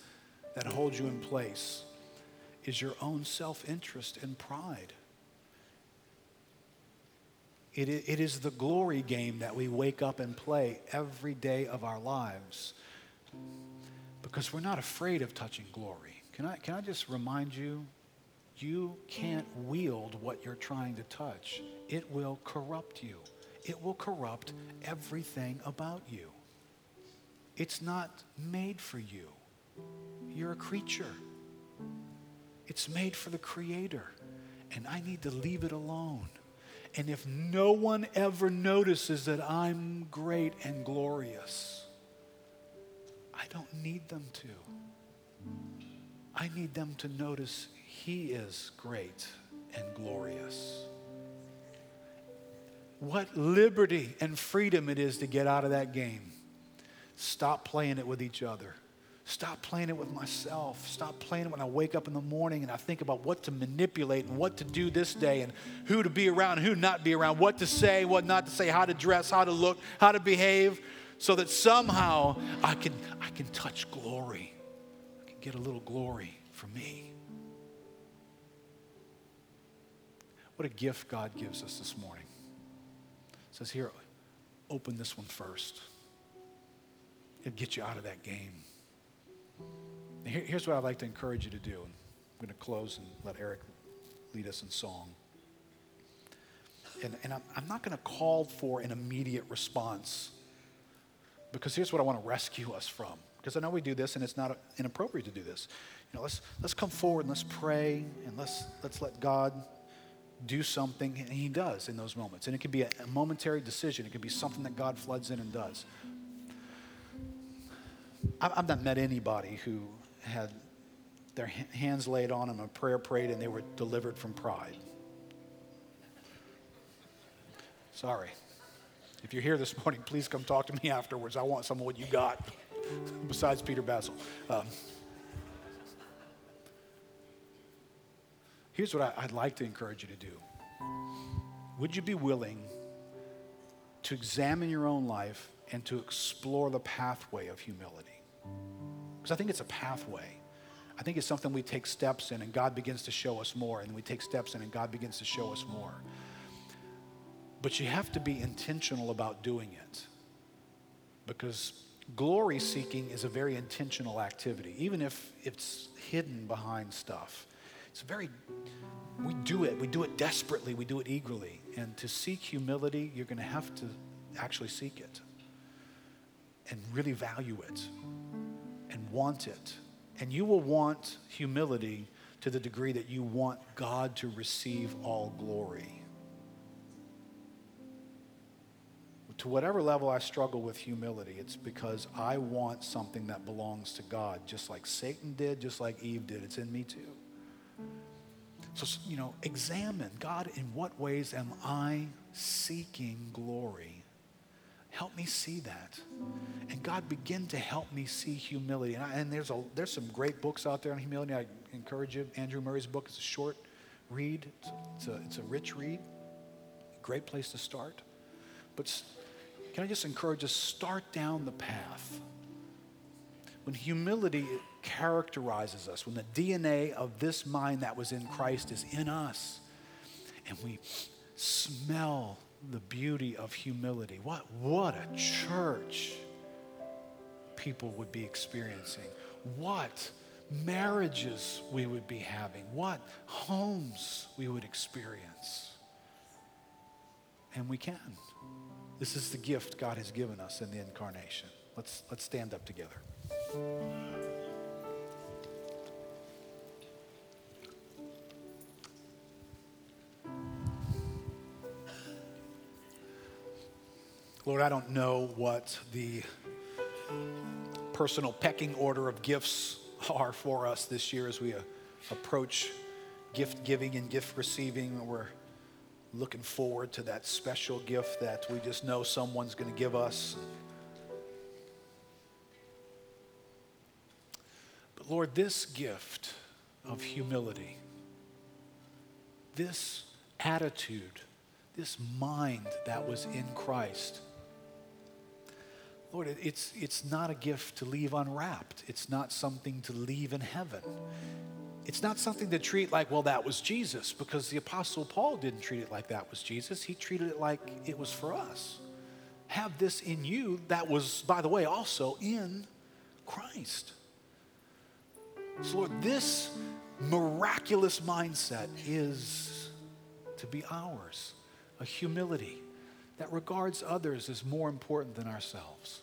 that hold you in place is your own self interest and pride. It, it is the glory game that we wake up and play every day of our lives because we're not afraid of touching glory. Can I, can I just remind you? You can't mm. wield what you're trying to touch. It will corrupt you. It will corrupt everything about you. It's not made for you. You're a creature. It's made for the Creator. And I need to leave it alone. And if no one ever notices that I'm great and glorious, I don't need them to. I need them to notice He is great and glorious. What liberty and freedom it is to get out of that game. Stop playing it with each other. Stop playing it with myself. Stop playing it when I wake up in the morning and I think about what to manipulate and what to do this day and who to be around, and who not be around, what to say, what not to say, how to dress, how to look, how to behave, so that somehow I can, I can touch glory get a little glory for me. What a gift God gives us this morning. It says, Here, open this one first. It'll get you out of that game. Here, here's what I'd like to encourage you to do. I'm going to close and let Eric lead us in song. And, and I'm, I'm not going to call for an immediate response because here's what I want to rescue us from because I know we do this and it's not inappropriate to do this. You know, let's, let's come forward and let's pray and let's, let's let God do something, and He does in those moments. And it can be a, a momentary decision, it can be something that God floods in and does. I've not met anybody who had their hands laid on them, a prayer prayed, and they were delivered from pride. Sorry. If you're here this morning, please come talk to me afterwards. I want some of what you got. besides Peter Basil. Um, here's what I, I'd like to encourage you to do Would you be willing to examine your own life and to explore the pathway of humility? Because I think it's a pathway. I think it's something we take steps in and God begins to show us more, and we take steps in and God begins to show us more. But you have to be intentional about doing it because glory seeking is a very intentional activity, even if it's hidden behind stuff. It's very, we do it, we do it desperately, we do it eagerly. And to seek humility, you're going to have to actually seek it and really value it and want it. And you will want humility to the degree that you want God to receive all glory. To whatever level I struggle with humility, it's because I want something that belongs to God, just like Satan did, just like Eve did. It's in me too. So, you know, examine God, in what ways am I seeking glory? Help me see that. And God, begin to help me see humility. And, I, and there's, a, there's some great books out there on humility. I encourage you. Andrew Murray's book is a short read. It's a, it's a rich read, great place to start. But can I just encourage us, start down the path. When humility characterizes us, when the DNA of this mind that was in Christ is in us, and we smell the beauty of humility, what, what a church people would be experiencing. What marriages we would be having, what homes we would experience. And we can. This is the gift God has given us in the incarnation. Let's, let's stand up together. Lord, I don't know what the personal pecking order of gifts are for us this year as we approach gift giving and gift receiving. We're looking forward to that special gift that we just know someone's going to give us. But Lord, this gift of humility, this attitude, this mind that was in Christ, Lord, it's, it's not a gift to leave unwrapped. It's not something to leave in heaven. It's not something to treat like, well, that was Jesus, because the Apostle Paul didn't treat it like that was Jesus. He treated it like it was for us. Have this in you that was, by the way, also in Christ. So, Lord, this miraculous mindset is to be ours a humility that regards others as more important than ourselves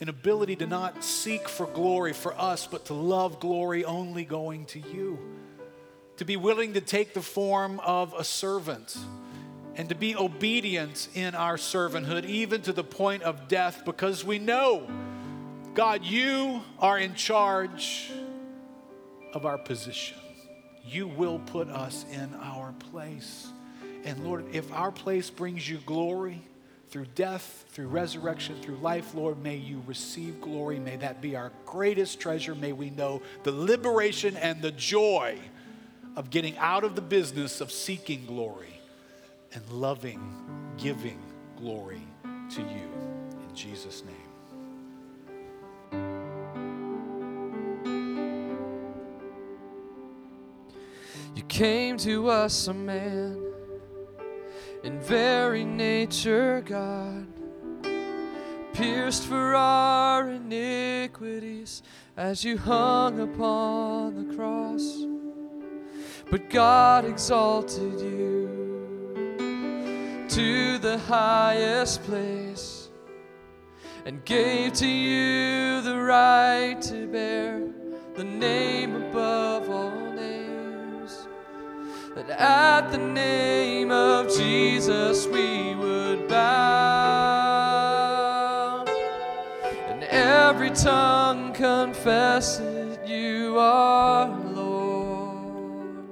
an ability to not seek for glory for us, but to love glory only going to you. To be willing to take the form of a servant and to be obedient in our servanthood, even to the point of death, because we know, God, you are in charge of our position. You will put us in our place. And Lord, if our place brings you glory, through death, through resurrection, through life, Lord, may you receive glory. May that be our greatest treasure. May we know the liberation and the joy of getting out of the business of seeking glory and loving, giving glory to you. In Jesus' name. You came to us, a man in very nature, God, pierced for our iniquities as you hung upon the cross. But God exalted you to the highest place and gave to you the right to bear the name above all that at the name of Jesus we would bow, and every tongue confess that you are Lord.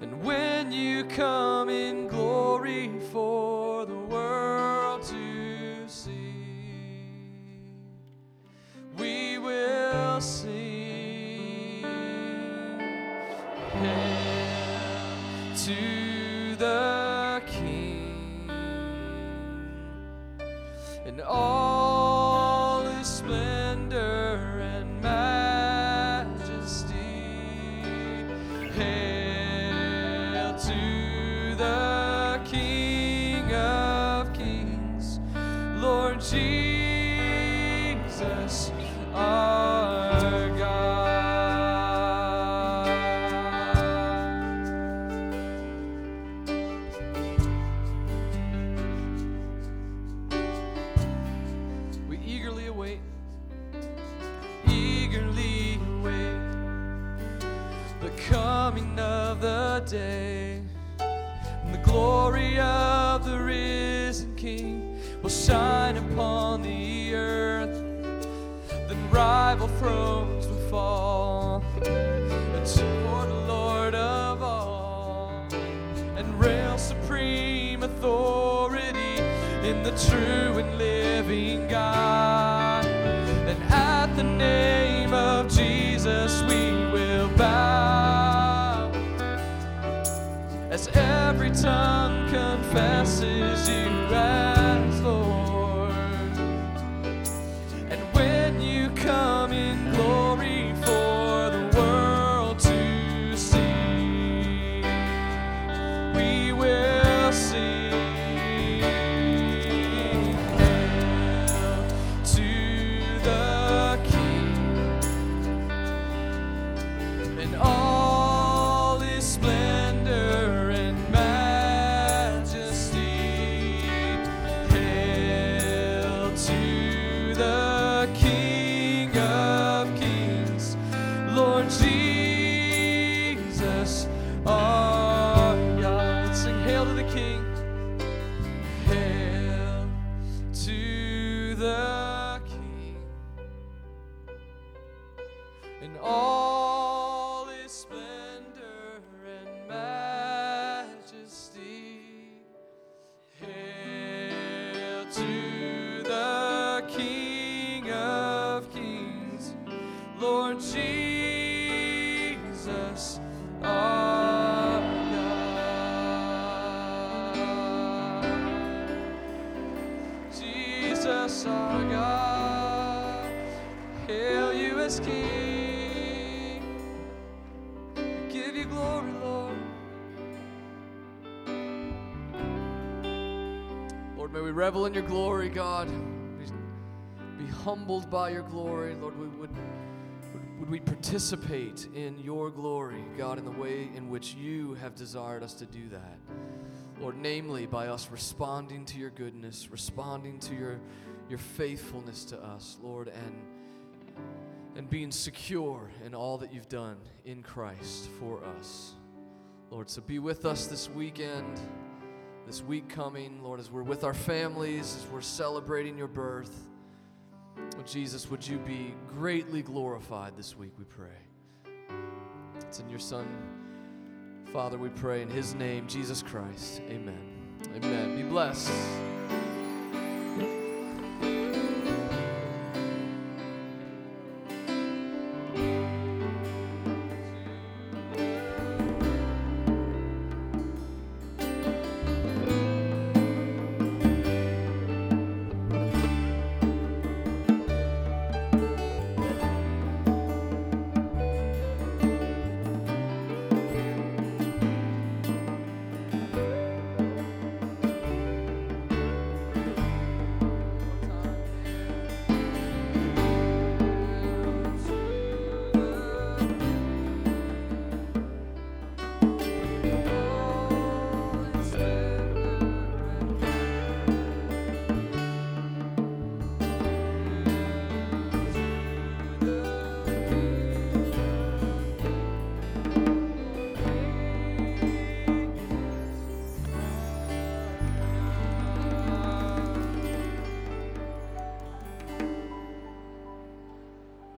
And when you come in glory for the world to see, we will sing. To the King. And all true and living God. And at the name of Jesus, we will bow as every tongue confesses you. Your glory, God. Be, be humbled by your glory, Lord. We would, would would we participate in your glory, God, in the way in which you have desired us to do that. Lord, namely by us responding to your goodness, responding to your, your faithfulness to us, Lord, and, and being secure in all that you've done in Christ for us. Lord, so be with us this weekend, this week coming, Lord, as we're with our families, as we're celebrating your birth. Lord Jesus, would you be greatly glorified this week, we pray. It's in your Son, Father, we pray in his name, Jesus Christ. Amen. Amen. Be blessed.